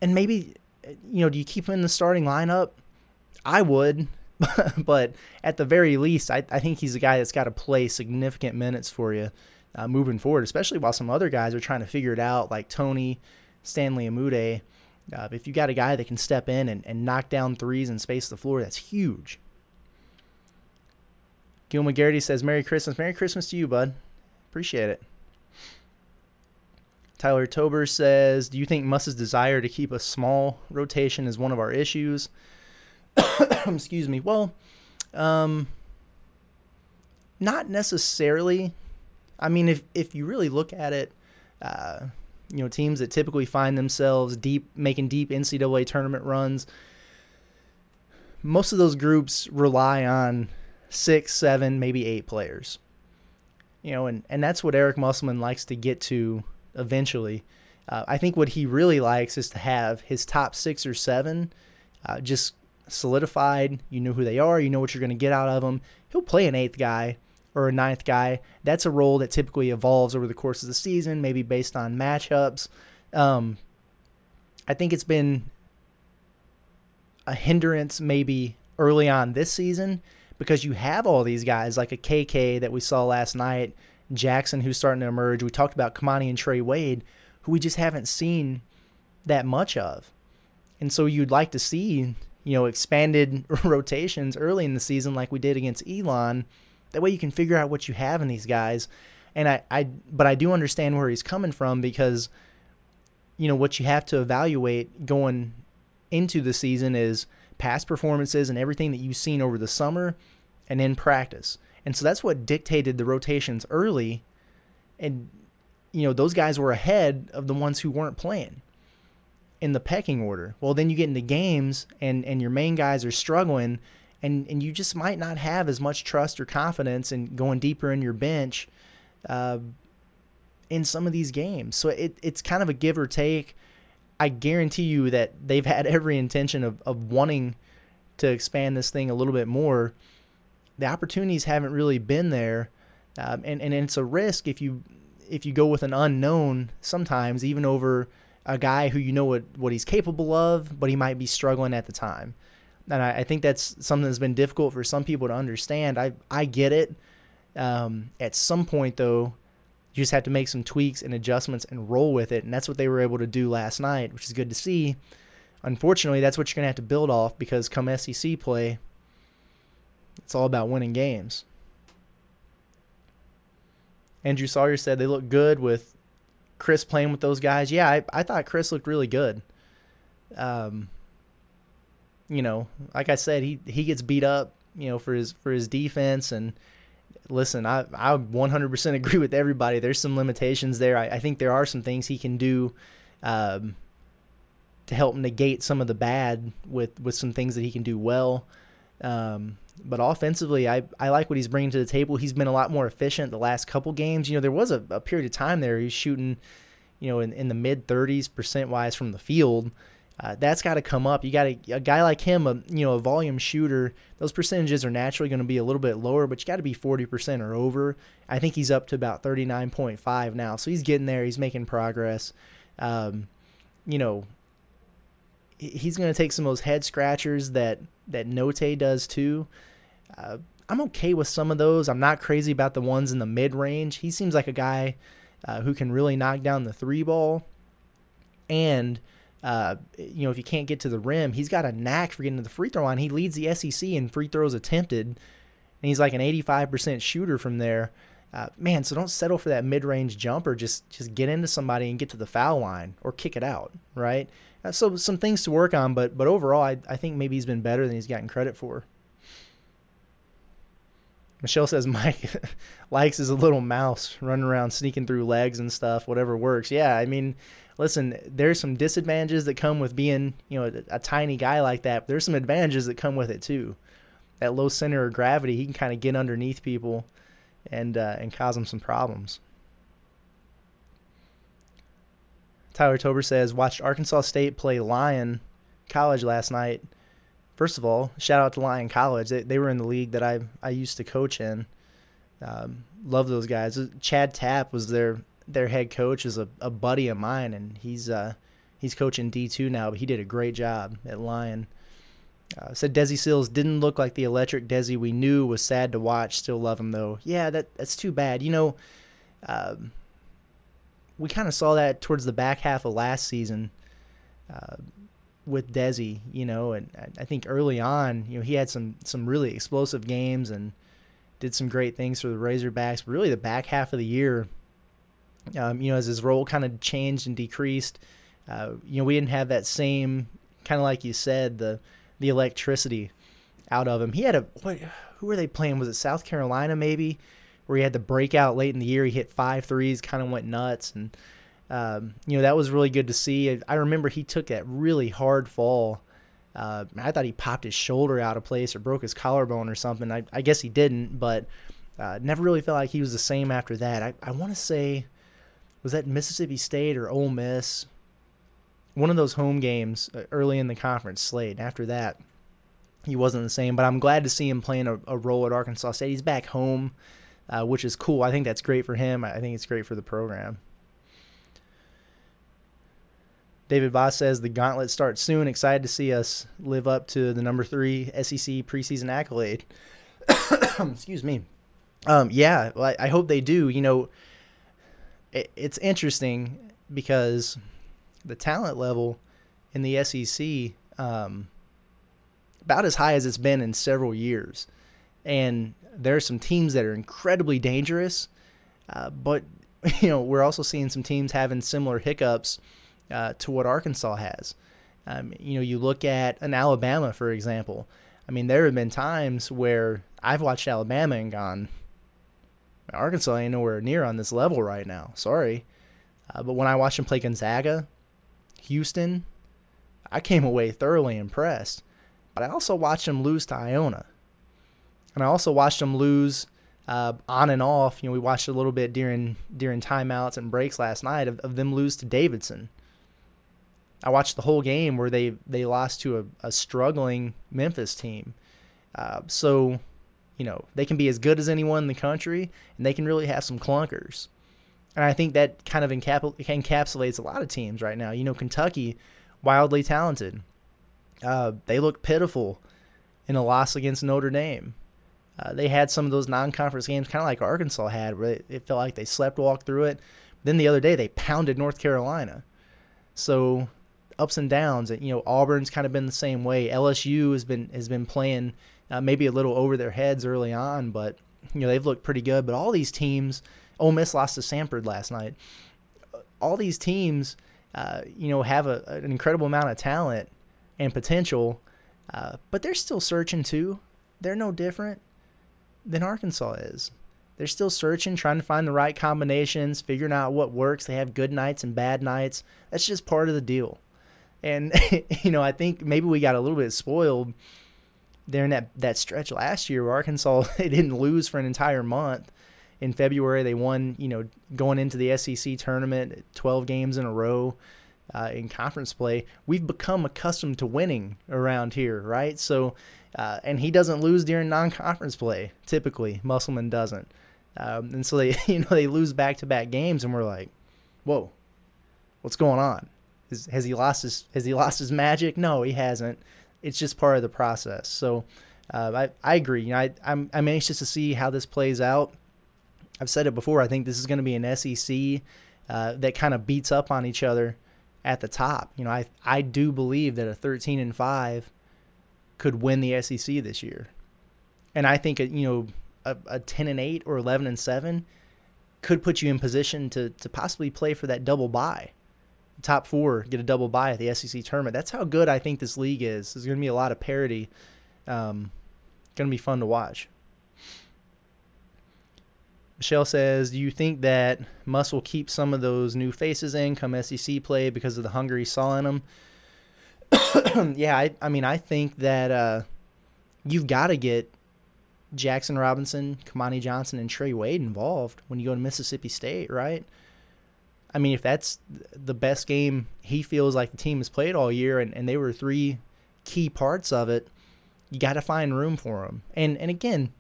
And maybe, you know, do you keep him in the starting lineup? I would. but at the very least, I, I think he's a guy that's got to play significant minutes for you uh, moving forward, especially while some other guys are trying to figure it out, like Toney, Stanley Umude. Uh, if you got a guy that can step in and, and knock down threes and space the floor, that's huge. Gil McGarity says, Merry Christmas. Merry Christmas to you, bud. Appreciate it. Tyler Tober says, Do you think Muss's desire to keep a small rotation is one of our issues? Excuse me. Well, um, not necessarily. I mean, if, if you really look at it, uh, you know teams that typically find themselves deep making deep NCAA tournament runs. Most of those groups rely on six, seven, maybe eight players. You know, and, and that's what Eric Musselman likes to get to eventually. Uh, I think what he really likes is to have his top six or seven uh, just solidified. You know who they are. You know what you're going to get out of them. He'll play an eighth guy or a ninth guy. That's a role that typically evolves over the course of the season, maybe based on matchups. Um, I think it's been a hindrance maybe early on this season because you have all these guys like a KK that we saw last night, Jaxson who's starting to emerge. We talked about Kamani and Trey Wade, who we just haven't seen that much of. And so you'd like to see, you know, expanded rotations early in the season like we did against Elon that way you can figure out what you have in these guys. And I, I but I do understand where he's coming from because you know what you have to evaluate going into the season is past performances and everything that you've seen over the summer and in practice. And so that's what dictated the rotations early. And, you know, those guys were ahead of the ones who weren't playing in the pecking order. Well, then you get into games and, and your main guys are struggling and and you just might not have as much trust or confidence in going deeper in your bench uh, in some of these games. So it it's kind of a give or take. I guarantee you that they've had every intention of, of wanting to expand this thing a little bit more. The opportunities haven't really been there, um, and and it's a risk if you if you go with an unknown sometimes even over a guy who you know what what he's capable of, but he might be struggling at the time and I, I, think that's something that's been difficult for some people to understand. I I get it. Um, at some point, though, you just have to make some tweaks and adjustments and roll with it, and that's what they were able to do last night, which is good to see. Unfortunately, that's what you're gonna have to build off because come SEC play, it's all about winning games. Andrew Sawyer said they look good with Chris playing with those guys. Yeah, I, I thought Chris looked really good. Um, you know, like I said, he he gets beat up, you know, for his for his defense. And listen, I I 100% agree with everybody. There's some limitations there. I, I think there are some things he can do um, to help negate some of the bad with with some things that he can do well. Um, but offensively, I, I like what he's bringing to the table. He's been a lot more efficient the last couple games. You know, there was a, a period of time there he was shooting, you know, in, in the mid 30s percent wise from the field. Uh, that's got to come up. You got a, guy like him, a you know a volume shooter. Those percentages are naturally going to be a little bit lower, but you got to be 40% or over. I think he's up to about 39.5 now, so he's getting there. He's making progress. Um, you know, he's going to take some of those head scratchers that that Notae does too. Uh, I'm okay with some of those. I'm not crazy about the ones in the mid range. He seems like a guy uh, who can really knock down the three ball. and uh, you know if you can't get to the rim, he's got a knack for getting to the free throw line. He leads the SEC in free throws attempted, and he's like an 85% shooter from there. Uh, man, so don't settle for that mid-range jumper. Just just get into somebody and get to the foul line or kick it out, right? Uh, so some things to work on, but but overall, I I think maybe he's been better than he's gotten credit for. Michelle says Mike Lykes is a little mouse running around sneaking through legs and stuff, whatever works. Yeah, I mean, listen, there's some disadvantages that come with being, you know, a, a tiny guy like that. There's some advantages that come with it too. That low center of gravity, he can kind of get underneath people and uh, and cause them some problems. Tyler Tober says watched Arkansas State play Lyon College last night. First of all, shout out to Lyon College. They, they were in the league that I I used to coach in. Um, love those guys. Chad Tapp was their their head coach, is a, a buddy of mine, and he's uh, he's coaching D two now. But he did a great job at Lyon. Uh, said Desi Sills didn't look like the electric Desi we knew. Was sad to watch. Still love him though. Yeah, that that's too bad. You know, um, we kind of saw that towards the back half of last season uh, with Desi. You know, and I think early on, you know, he had some some really explosive games and did some great things for the Razorbacks. But really, the back half of the year, um, you know, as his role kind of changed and decreased, uh, you know, we didn't have that same kind of like you said the the electricity out of him. He had a what? Who were they playing? Was it South Carolina maybe? Where he had the breakout late in the year. He hit five threes, kind of went nuts, and um, you know that was really good to see. I remember he took that really hard fall. Uh, I thought he popped his shoulder out of place or broke his collarbone or something. I, I guess he didn't, but uh, never really felt like he was the same after that. I, I want to say, was that Mississippi State or Ole Miss? one of those home games uh, early in the conference slate. After that, he wasn't the same. But I'm glad to see him playing a, a role at Arkansas State. He's back home, uh, which is cool. I think that's great for him. I think it's great for the program. David Voss says the gauntlet starts soon. Excited to see us live up to the number three SEC preseason accolade. Excuse me. Um, yeah, I, I hope they do. You know, it, it's interesting because the talent level in the SEC um, about as high as it's been in several years. And there are some teams that are incredibly dangerous, uh, but you know we're also seeing some teams having similar hiccups uh, to what Arkansas has. Um, you know, you look at an Alabama, for example. I mean, there have been times where I've watched Alabama and gone, Arkansas ain't nowhere near on this level right now. Sorry. Uh, but when I watched them play Gonzaga, Houston, I came away thoroughly impressed. But I also watched them lose to Iona. And I also watched them lose uh, on and off. You know, we watched a little bit during during timeouts and breaks last night of, of them lose to Davidson. I watched the whole game where they, they lost to a, a struggling Memphis team. Uh, so, you know, they can be as good as anyone in the country, and they can really have some clunkers. And I think that kind of encap- encapsulates a lot of teams right now. You know, Kentucky, wildly talented. Uh, they look pitiful in a loss against Notre Dame. Uh, they had some of those non-conference games, kind of like Arkansas had, where it, it felt like they slept walk through it. Then the other day they pounded North Carolina. So ups and downs. And, you know, Auburn's kind of been the same way. LSU has been has been playing uh, maybe a little over their heads early on, but you know they've looked pretty good. But all these teams Ole Miss lost to Samford last night. All these teams, uh, you know, have a, an incredible amount of talent and potential, uh, but they're still searching too. They're no different than Arkansas is. They're still searching, trying to find the right combinations, figuring out what works. They have good nights and bad nights. That's just part of the deal. And you know, I think maybe we got a little bit spoiled during that that stretch last year where Arkansas they didn't lose for an entire month in February. They won, you know, going into the SEC tournament, 12 games in a row uh, in conference play. We've become accustomed to winning around here, right? So, uh, and he doesn't lose during non-conference play. Typically, Musselman doesn't, um, and so they, you know, they lose back-to-back games, and we're like, whoa, what's going on? Is, has he lost his Has he lost his magic? No, he hasn't. It's just part of the process. So. Uh, I, I agree. You know, I, I'm, I'm anxious to see how this plays out. I've said it before. I think this is going to be an SEC uh, that kind of beats up on each other at the top. You know, I I do believe that a 13 and 5 could win the SEC this year. And I think, you know, a, a 10 and 8 or 11 and 7 could put you in position to, to possibly play for that double bye. Top four, get a double bye at the SEC tournament. That's how good I think this league is. There's going to be a lot of parity. Um, going to be fun to watch. Michelle says, Do you think that Muss will keep some of those new faces in come SEC play because of the hunger he saw in them? yeah, I, I mean, I think that uh, you've got to get Jaxson Robinson, Kamani Johnson, and Trey Wade involved when you go to Mississippi State, right? I mean, if that's the best game he feels like the team has played all year, and, and they were three key parts of it, you got to find room for them. And and again,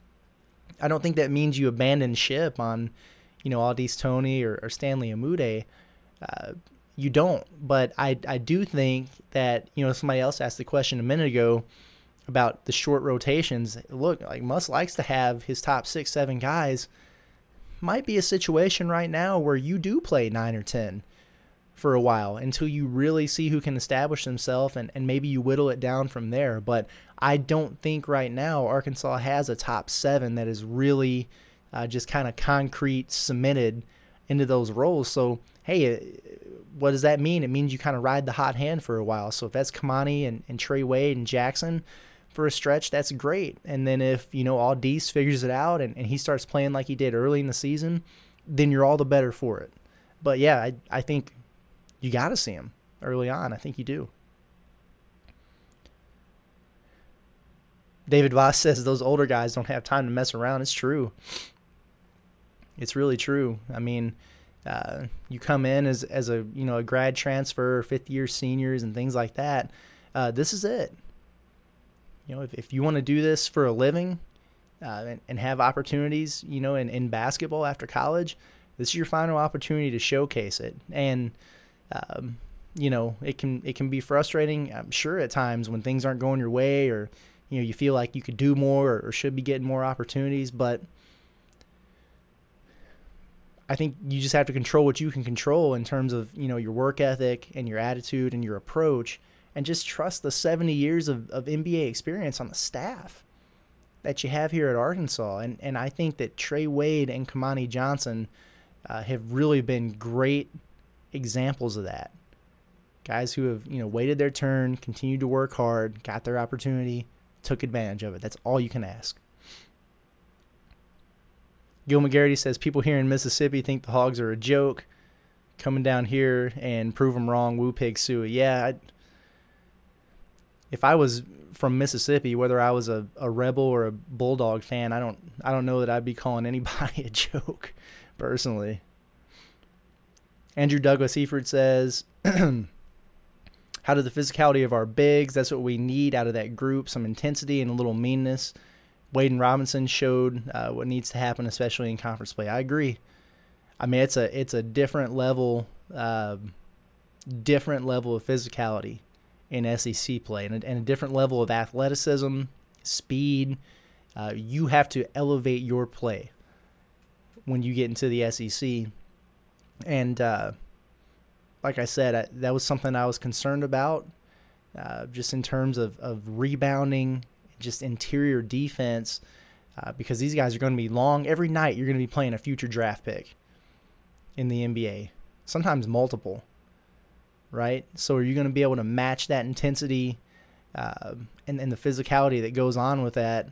I don't think that means you abandon ship on, you know, Au'Diese Toney or, or Stanley Umude. Uh, you don't. But I, I do think that, you know, somebody else asked the question a minute ago about the short rotations. Look, like Muss likes to have his top six, seven guys. Might be a situation right now where you do play nine or 10 for a while until you really see who can establish themselves and, and maybe you whittle it down from there. But I don't think right now Arkansas has a top seven that is really uh, just kind of concrete cemented into those roles. So, hey, what does that mean? It means you kind of ride the hot hand for a while. So if that's Kamani and, and Trey Wade and Jaxson for a stretch, that's great. And then if, you know, Au'Diese figures it out and, and he starts playing like he did early in the season, then you're all the better for it. But yeah, I, I think you got to see him early on. I think you do. David Voss says those older guys don't have time to mess around. It's true. It's really true. I mean, uh, you come in as as a you know a grad transfer, fifth year seniors, and things like that. Uh, this is it. You know, if if you want to do this for a living uh, and, and have opportunities, you know, in, in basketball after college, this is your final opportunity to showcase it. And um, you know, it can it can be frustrating, I'm sure, at times when things aren't going your way or you know you feel like you could do more or, or should be getting more opportunities, but I think you just have to control what you can control in terms of you know your work ethic and your attitude and your approach, and just trust the 70 years of, of NBA experience on the staff that you have here at Arkansas. And and I think that Trey Wade and Kamani Johnson uh, have really been great examples of that. Guys who have, you know, waited their turn, continued to work hard, got their opportunity, took advantage of it. That's all you can ask. Gil McGarity says people here in Mississippi think the hogs are a joke. Coming down here and prove them wrong. Woo pig suey. Yeah, I, if I was from Mississippi, whether I was a, a rebel or a bulldog fan, I don't I don't know that I'd be calling anybody a joke, personally. Andrew Douglas Eford says, How did the physicality of our bigs? That's what we need out of that group some intensity and a little meanness. Wade and Robinson showed uh, what needs to happen, especially in conference play. I agree. I mean, it's a it's a different level, uh, different level of physicality in SEC play, and a, and a different level of athleticism, speed. Uh, you have to elevate your play when you get into the SEC, and uh, like I said, I, that was something I was concerned about, uh, just in terms of, of rebounding, just interior defense, uh, because these guys are going to be long. Every night, you're going to be playing a future draft pick in the NBA, sometimes multiple, right? So, are you going to be able to match that intensity uh, and, and the physicality that goes on with that?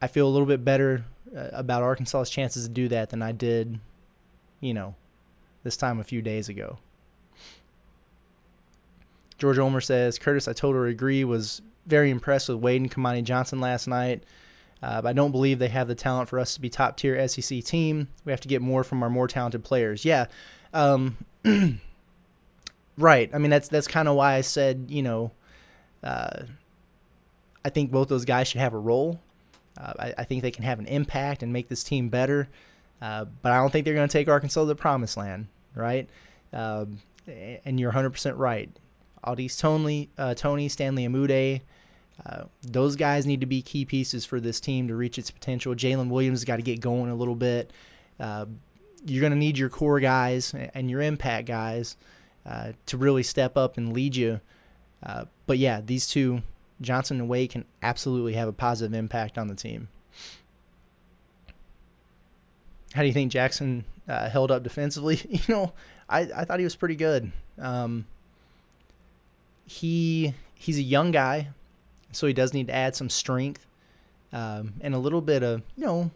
I feel a little bit better uh, about Arkansas's chances to do that than I did you know, this time a few days ago. George Ulmer says, Curtis, I totally agree, was very impressed with Wade and Kamani Johnson last night. Uh, I don't believe they have the talent for us to be top tier SEC team. We have to get more from our more talented players. Yeah, um, right. I mean that's that's kind of why I said you know, uh, I think both those guys should have a role. Uh, I, I, think they can have an impact and make this team better. Uh, but I don't think they're going to take Arkansas to the promised land, right? Um, and you're 100% right. Au'Diese Toney, uh, Toney, Stanley Umude, uh, those guys need to be key pieces for this team to reach its potential. Jaylin Williams has got to get going a little bit. Uh, you're going to need your core guys and your impact guys uh, to really step up and lead you. Uh, but yeah, these two, Johnson and Wade, can absolutely have a positive impact on the team. How do you think Jaxson uh, held up defensively? You know, I, I thought he was pretty good. Um, he he's a young guy, so he does need to add some strength um, and a little bit of you know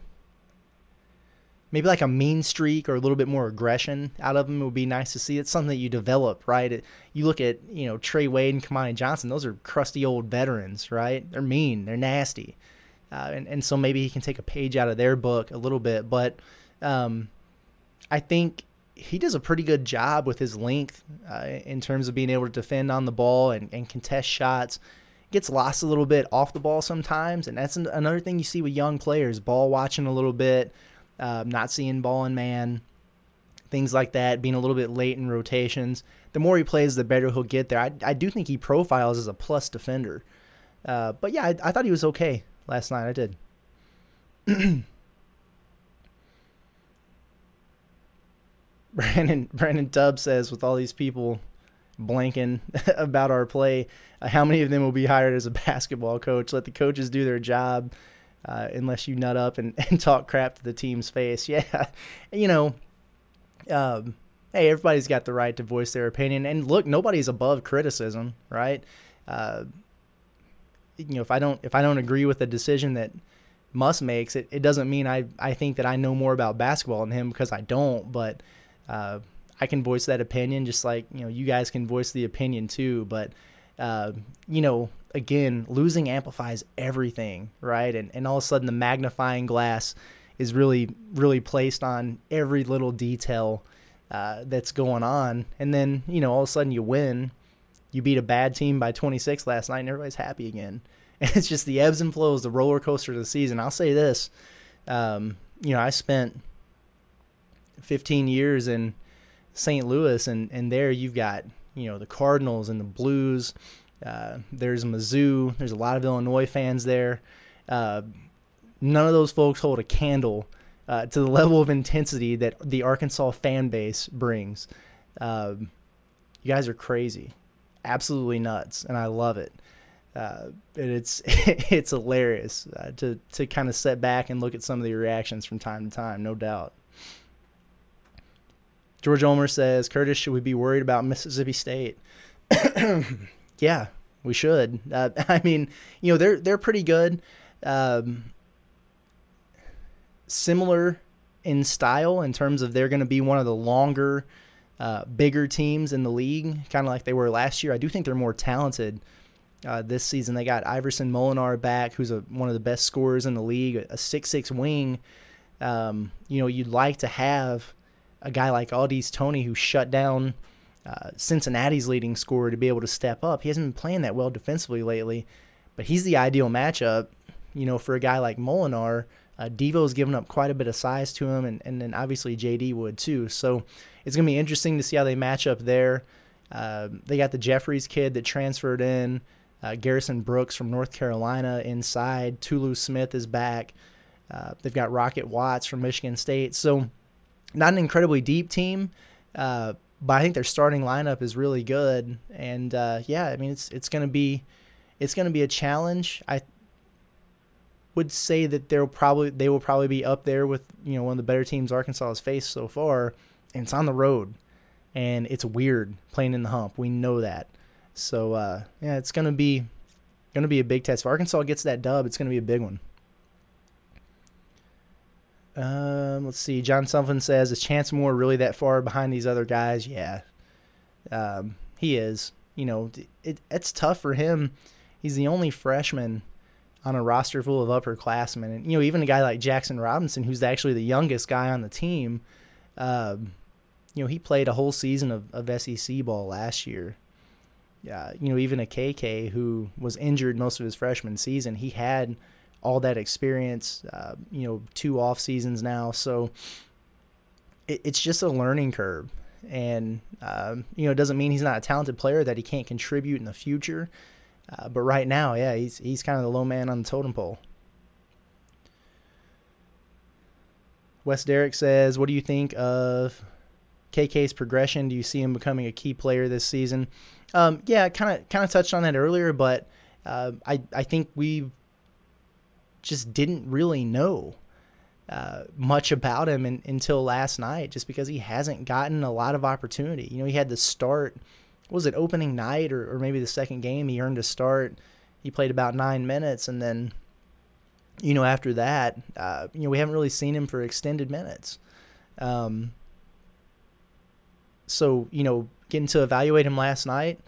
maybe like a mean streak or a little bit more aggression out of him would be nice to see. It's something that you develop, right? It, you look at you know Trey Wade and Kamani Johnson; those are crusty old veterans, right? They're mean, they're nasty, uh, and and so maybe he can take a page out of their book a little bit. But um, I think he does a pretty good job with his length uh, in terms of being able to defend on the ball and, and contest shots. Gets lost a little bit off the ball sometimes, and that's an, another thing you see with young players: ball watching a little bit uh, not seeing ball and man, things like that, being a little bit late in rotations. The more he plays, the better he'll get there. I, I do think he profiles as a plus defender. Uh, but yeah, I, I thought he was okay last night. I did. Brandon Brandon Tubb says, with all these people blanking about our play, uh, how many of them will be hired as a basketball coach? Let the coaches do their job uh, unless you nut up and, and talk crap to the team's face. Yeah, you know, um, hey, everybody's got the right to voice their opinion. And look, nobody's above criticism, right? Uh, you know, if I don't if I don't agree with the decision that Muss makes, it, it doesn't mean I, I think that I know more about basketball than him because I don't, but uh, I can voice that opinion just like, you know, you guys can voice the opinion too. But, uh, you know, again, losing amplifies everything, right? And and all of a sudden the magnifying glass is really really placed on every little detail uh, that's going on, and then you know all of a sudden you win, you beat a bad team by 26 last night, and everybody's happy again. And it's just the ebbs and flows, the roller coaster of the season. I'll say this, um, you know, I spent 15 years in St. Louis, and and there you've got you know the Cardinals and the Blues uh, there's Mizzou. There's a lot of Illinois fans there. Uh, none of those folks hold a candle uh, to the level of intensity that the Arkansas fan base brings. Um, you guys are crazy, absolutely nuts, and I love it. Uh, and it's it's hilarious uh, to to kind of set back and look at some of the reactions from time to time, no doubt. George Omer says, Curtis, should we be worried about Mississippi State? Yeah, we should. Uh, I mean, you know, they're they're pretty good. Um, similar in style in terms of they're going to be one of the longer, uh, bigger teams in the league, kind of like they were last year. I do think they're more talented uh, this season. They got Iverson Molinar back, who's a, one of the best scorers in the league, a six-six wing. Um, you know, you'd like to have a guy like Au'Diese Toney who shut down – uh, Cincinnati's leading scorer to be able to step up. He hasn't been playing that well defensively lately, but he's the ideal matchup, you know, for a guy like Molinar. Uh, Devo's given up quite a bit of size to him, and, and then obviously JD would too. So it's going to be interesting to see how they match up there. Uh, they got the Jeffries kid that transferred in, uh, Garrison Brooks from North Carolina inside. Tolu Smith is back. Uh, they've got Rocket Watts from Michigan State. So not an incredibly deep team, uh, but I think their starting lineup is really good, and uh, yeah, I mean it's it's gonna be it's gonna be a challenge. I would say that they'll probably they will probably be up there with you know one of the better teams Arkansas has faced so far, and it's on the road, and it's weird playing in the hump. We know that, so uh, yeah, it's gonna be gonna be a big test. If Arkansas gets that dub, it's gonna be a big one. Um, let's see. John Sullivan says, "Is Chance Moore really that far behind these other guys?" Yeah, um, he is. You know, it, it's tough for him. He's the only freshman on a roster full of upperclassmen, and you know, even a guy like Jaxson Robinson, who's actually the youngest guy on the team. Um, you know, he played a whole season of, of SEC ball last year. Yeah, you know, even a KK who was injured most of his freshman season, he had all that experience, uh, you know, two off seasons now. So it, it's just a learning curve. And, um, you know, it doesn't mean he's not a talented player that he can't contribute in the future. Uh, but right now, yeah, he's, he's kind of the low man on the totem pole. Wes Derrick says, What do you think of KK's progression. Do you see him becoming a key player this season? Um, yeah, kind of kind of touched on that earlier, but uh, I I think we just didn't really know uh, much about him in, until last night, just because he hasn't gotten a lot of opportunity. You know, he had the start. Was it opening night or, or maybe the second game? He earned a start. He played about nine minutes, and then, you know, after that, uh, you know, we haven't really seen him for extended minutes. Um, so you know, getting to evaluate him last night,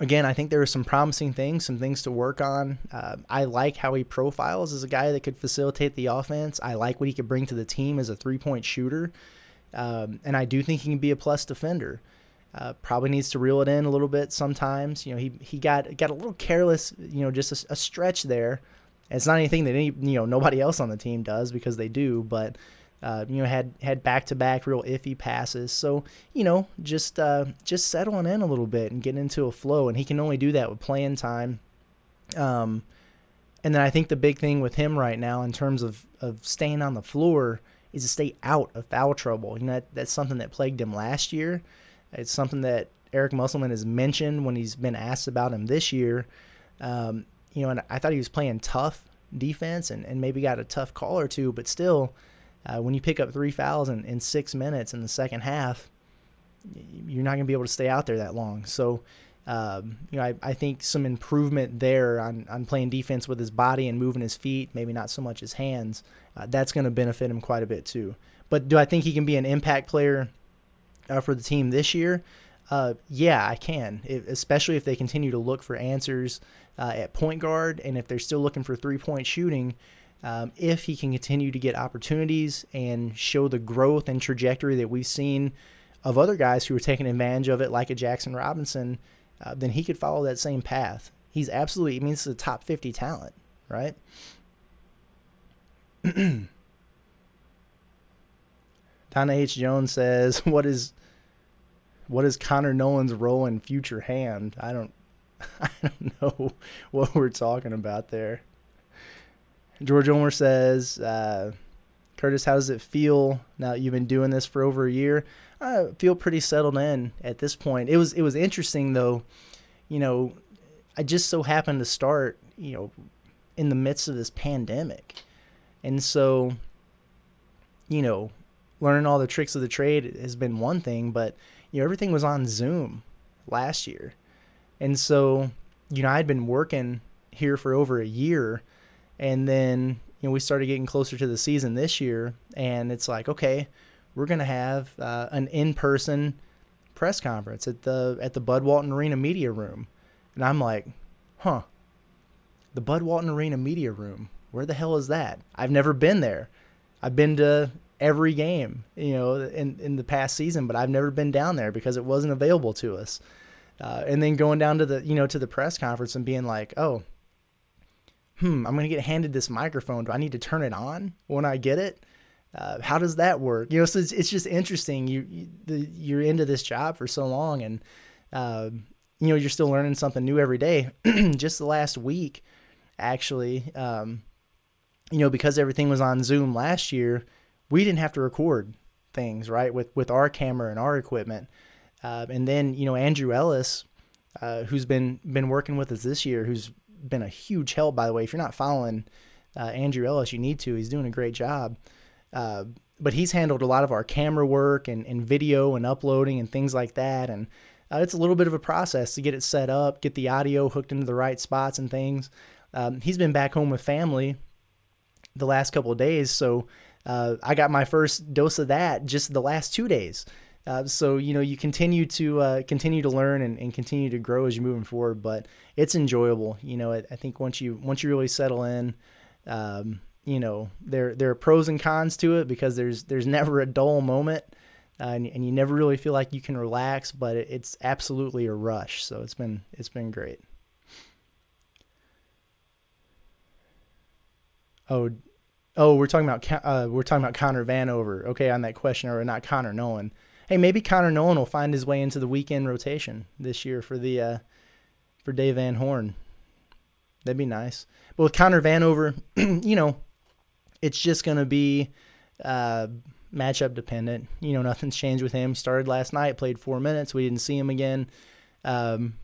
again, I think there are some promising things, some things to work on. Uh, I like how he profiles as a guy that could facilitate the offense. I like what he could bring to the team as a three point shooter. Um, and I do think he can be a plus defender. Uh, probably needs to reel it in a little bit sometimes. You know, he, he got got a little careless, you know, just a, a stretch there. It's not anything that any you know nobody else on the team does because they do, but uh, you know, had had back to back real iffy passes. So you know, just uh, just settling in a little bit and getting into a flow, and he can only do that with playing time. Um, and then I think the big thing with him right now, in terms of of staying on the floor, is to stay out of foul trouble. You know, that, that's something that plagued him last year. It's something that Eric Musselman has mentioned when he's been asked about him this year. Um, you know, and I thought he was playing tough defense and, and maybe got a tough call or two, but still, uh, when you pick up three fouls in, in six minutes in the second half, you're not going to be able to stay out there that long. So, um, you know, I, I think some improvement there on, on playing defense with his body and moving his feet, maybe not so much his hands. Uh, that's going to benefit him quite a bit too. But do I think he can be an impact player uh, for the team this year? Uh, yeah, I can, it, especially if they continue to look for answers uh, at point guard and if they're still looking for three point shooting um, if he can continue to get opportunities and show the growth and trajectory that we've seen of other guys who are taking advantage of it, like a Jaxson Robinson, uh, then he could follow that same path. He's absolutely, I mean, this is a top 50 talent, right? Donna H. Jones says, "What is, what is Connor Noland's role in future hand? I don't, I don't know what we're talking about there." George Omer says, uh, Curtis, how does it feel now that you've been doing this for over a year? I feel pretty settled in at this point. It was it was interesting though, you know, I just so happened to start, you know, in the midst of this pandemic. And so, you know, learning all the tricks of the trade has been one thing, but you know, everything was on Zoom last year. And so, you know, I'd been working here for over a year and then you know we started getting closer to the season this year, and it's like okay, we're gonna have uh, an in-person press conference at the at the Bud Walton Arena Media Room, and I'm like, huh, the Bud Walton Arena Media Room. Where the hell is that? I've never been there. I've been to every game, you know, in in the past season, but I've never been down there because it wasn't available to us. Uh, and then going down to the you know to the press conference and being like, oh, hmm, I'm going to get handed this microphone. Do I need to turn it on when I get it? Uh, how does that work? You know, so it's, it's just interesting. You, you the, you're into this job for so long, and uh, you know you're still learning something new every day. just the last week, actually, um, you know, because everything was on Zoom last year, we didn't have to record things right with with our camera and our equipment. Uh, and then you know Andrew Ellis, uh, who's been been working with us this year, who's been a huge help, by the way. If you're not following uh, Andrew Ellis, you need to. He's doing a great job. Uh, but he's handled a lot of our camera work and, and video and uploading and things like that. And uh, it's a little bit of a process to get it set up, get the audio hooked into the right spots and things. Um, he's been back home with family the last couple of days, so uh, I got my first dose of that just the last two days. Uh, so you know you continue to uh, continue to learn and, and, continue to grow as you're moving forward, but it's enjoyable. You know, I, I think once you once you really settle in, um, you know there there are pros and cons to it because there's there's never a dull moment, uh, and, and, you never really feel like you can relax, but it, it's absolutely a rush. So it's been it's been great. Oh, oh, we're talking about uh, we're talking about Connor Vanover. Okay, on that question, or not Connor Noland hey, maybe Connor Noland will find his way into the weekend rotation this year for the uh, for Dave Van Horn. That'd be nice. But with Connor Vanover, you know, it's just gonna be uh, matchup dependent. You know, nothing's changed with him. He started last night, played four minutes. We didn't see him again. Um,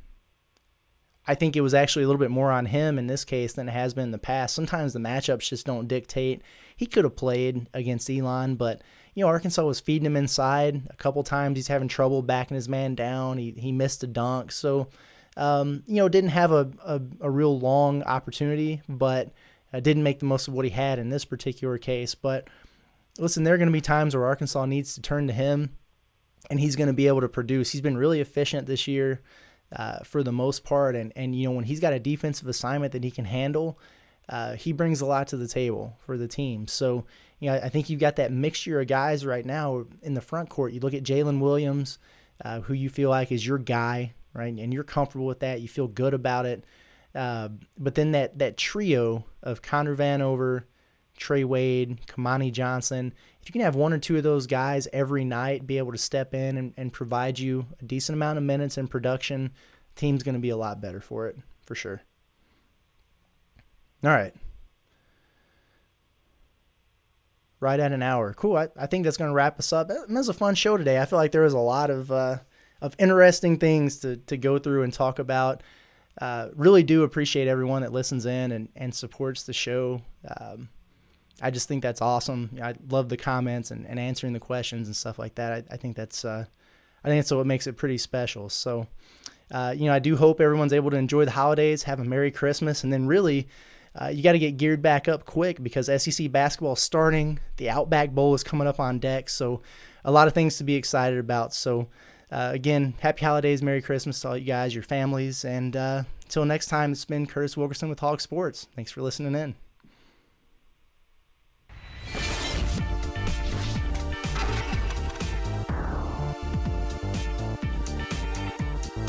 I think it was actually a little bit more on him in this case than it has been in the past. Sometimes the matchups just don't dictate. He could have played against Elon, but you know Arkansas was feeding him inside a couple times. He's having trouble backing his man down. He he missed a dunk, so um, you know didn't have a, a, a real long opportunity, but uh, didn't make the most of what he had in this particular case. But listen, there are going to be times where Arkansas needs to turn to him, and he's going to be able to produce. He's been really efficient this year uh, for the most part, and and you know when he's got a defensive assignment that he can handle, uh, he brings a lot to the table for the team. So you know I think you've got that mixture of guys right now in the front court. You look at Jaylin Williams, uh, who you feel like is your guy, right, and you're comfortable with that. You feel good about it. Uh, but then that that trio of Connor Vanover, Trey Wade, Kamani Johnson, if you can have one or two of those guys every night be able to step in and, and provide you a decent amount of minutes in production, team's going to be a lot better for it, for sure. All right. Right at an hour. Cool. I, I think that's going to wrap us up. It was a fun show today. I feel like there was a lot of uh, of interesting things to, to go through and talk about. Uh, really do appreciate everyone that listens in and, and supports the show. Um, I just think that's awesome. I love the comments and, and answering the questions and stuff like that. I, I think that's uh, I think that's what makes it pretty special. So, uh, you know, I do hope everyone's able to enjoy the holidays, have a Merry Christmas, and then really, uh, you got to get geared back up quick because SEC basketball is starting. The Outback Bowl is coming up on deck, so a lot of things to be excited about. So, uh, again, happy holidays, Merry Christmas to all you guys, your families, and uh, until next time, it's been Curtis Wilkerson with Hog Sports. Thanks for listening in.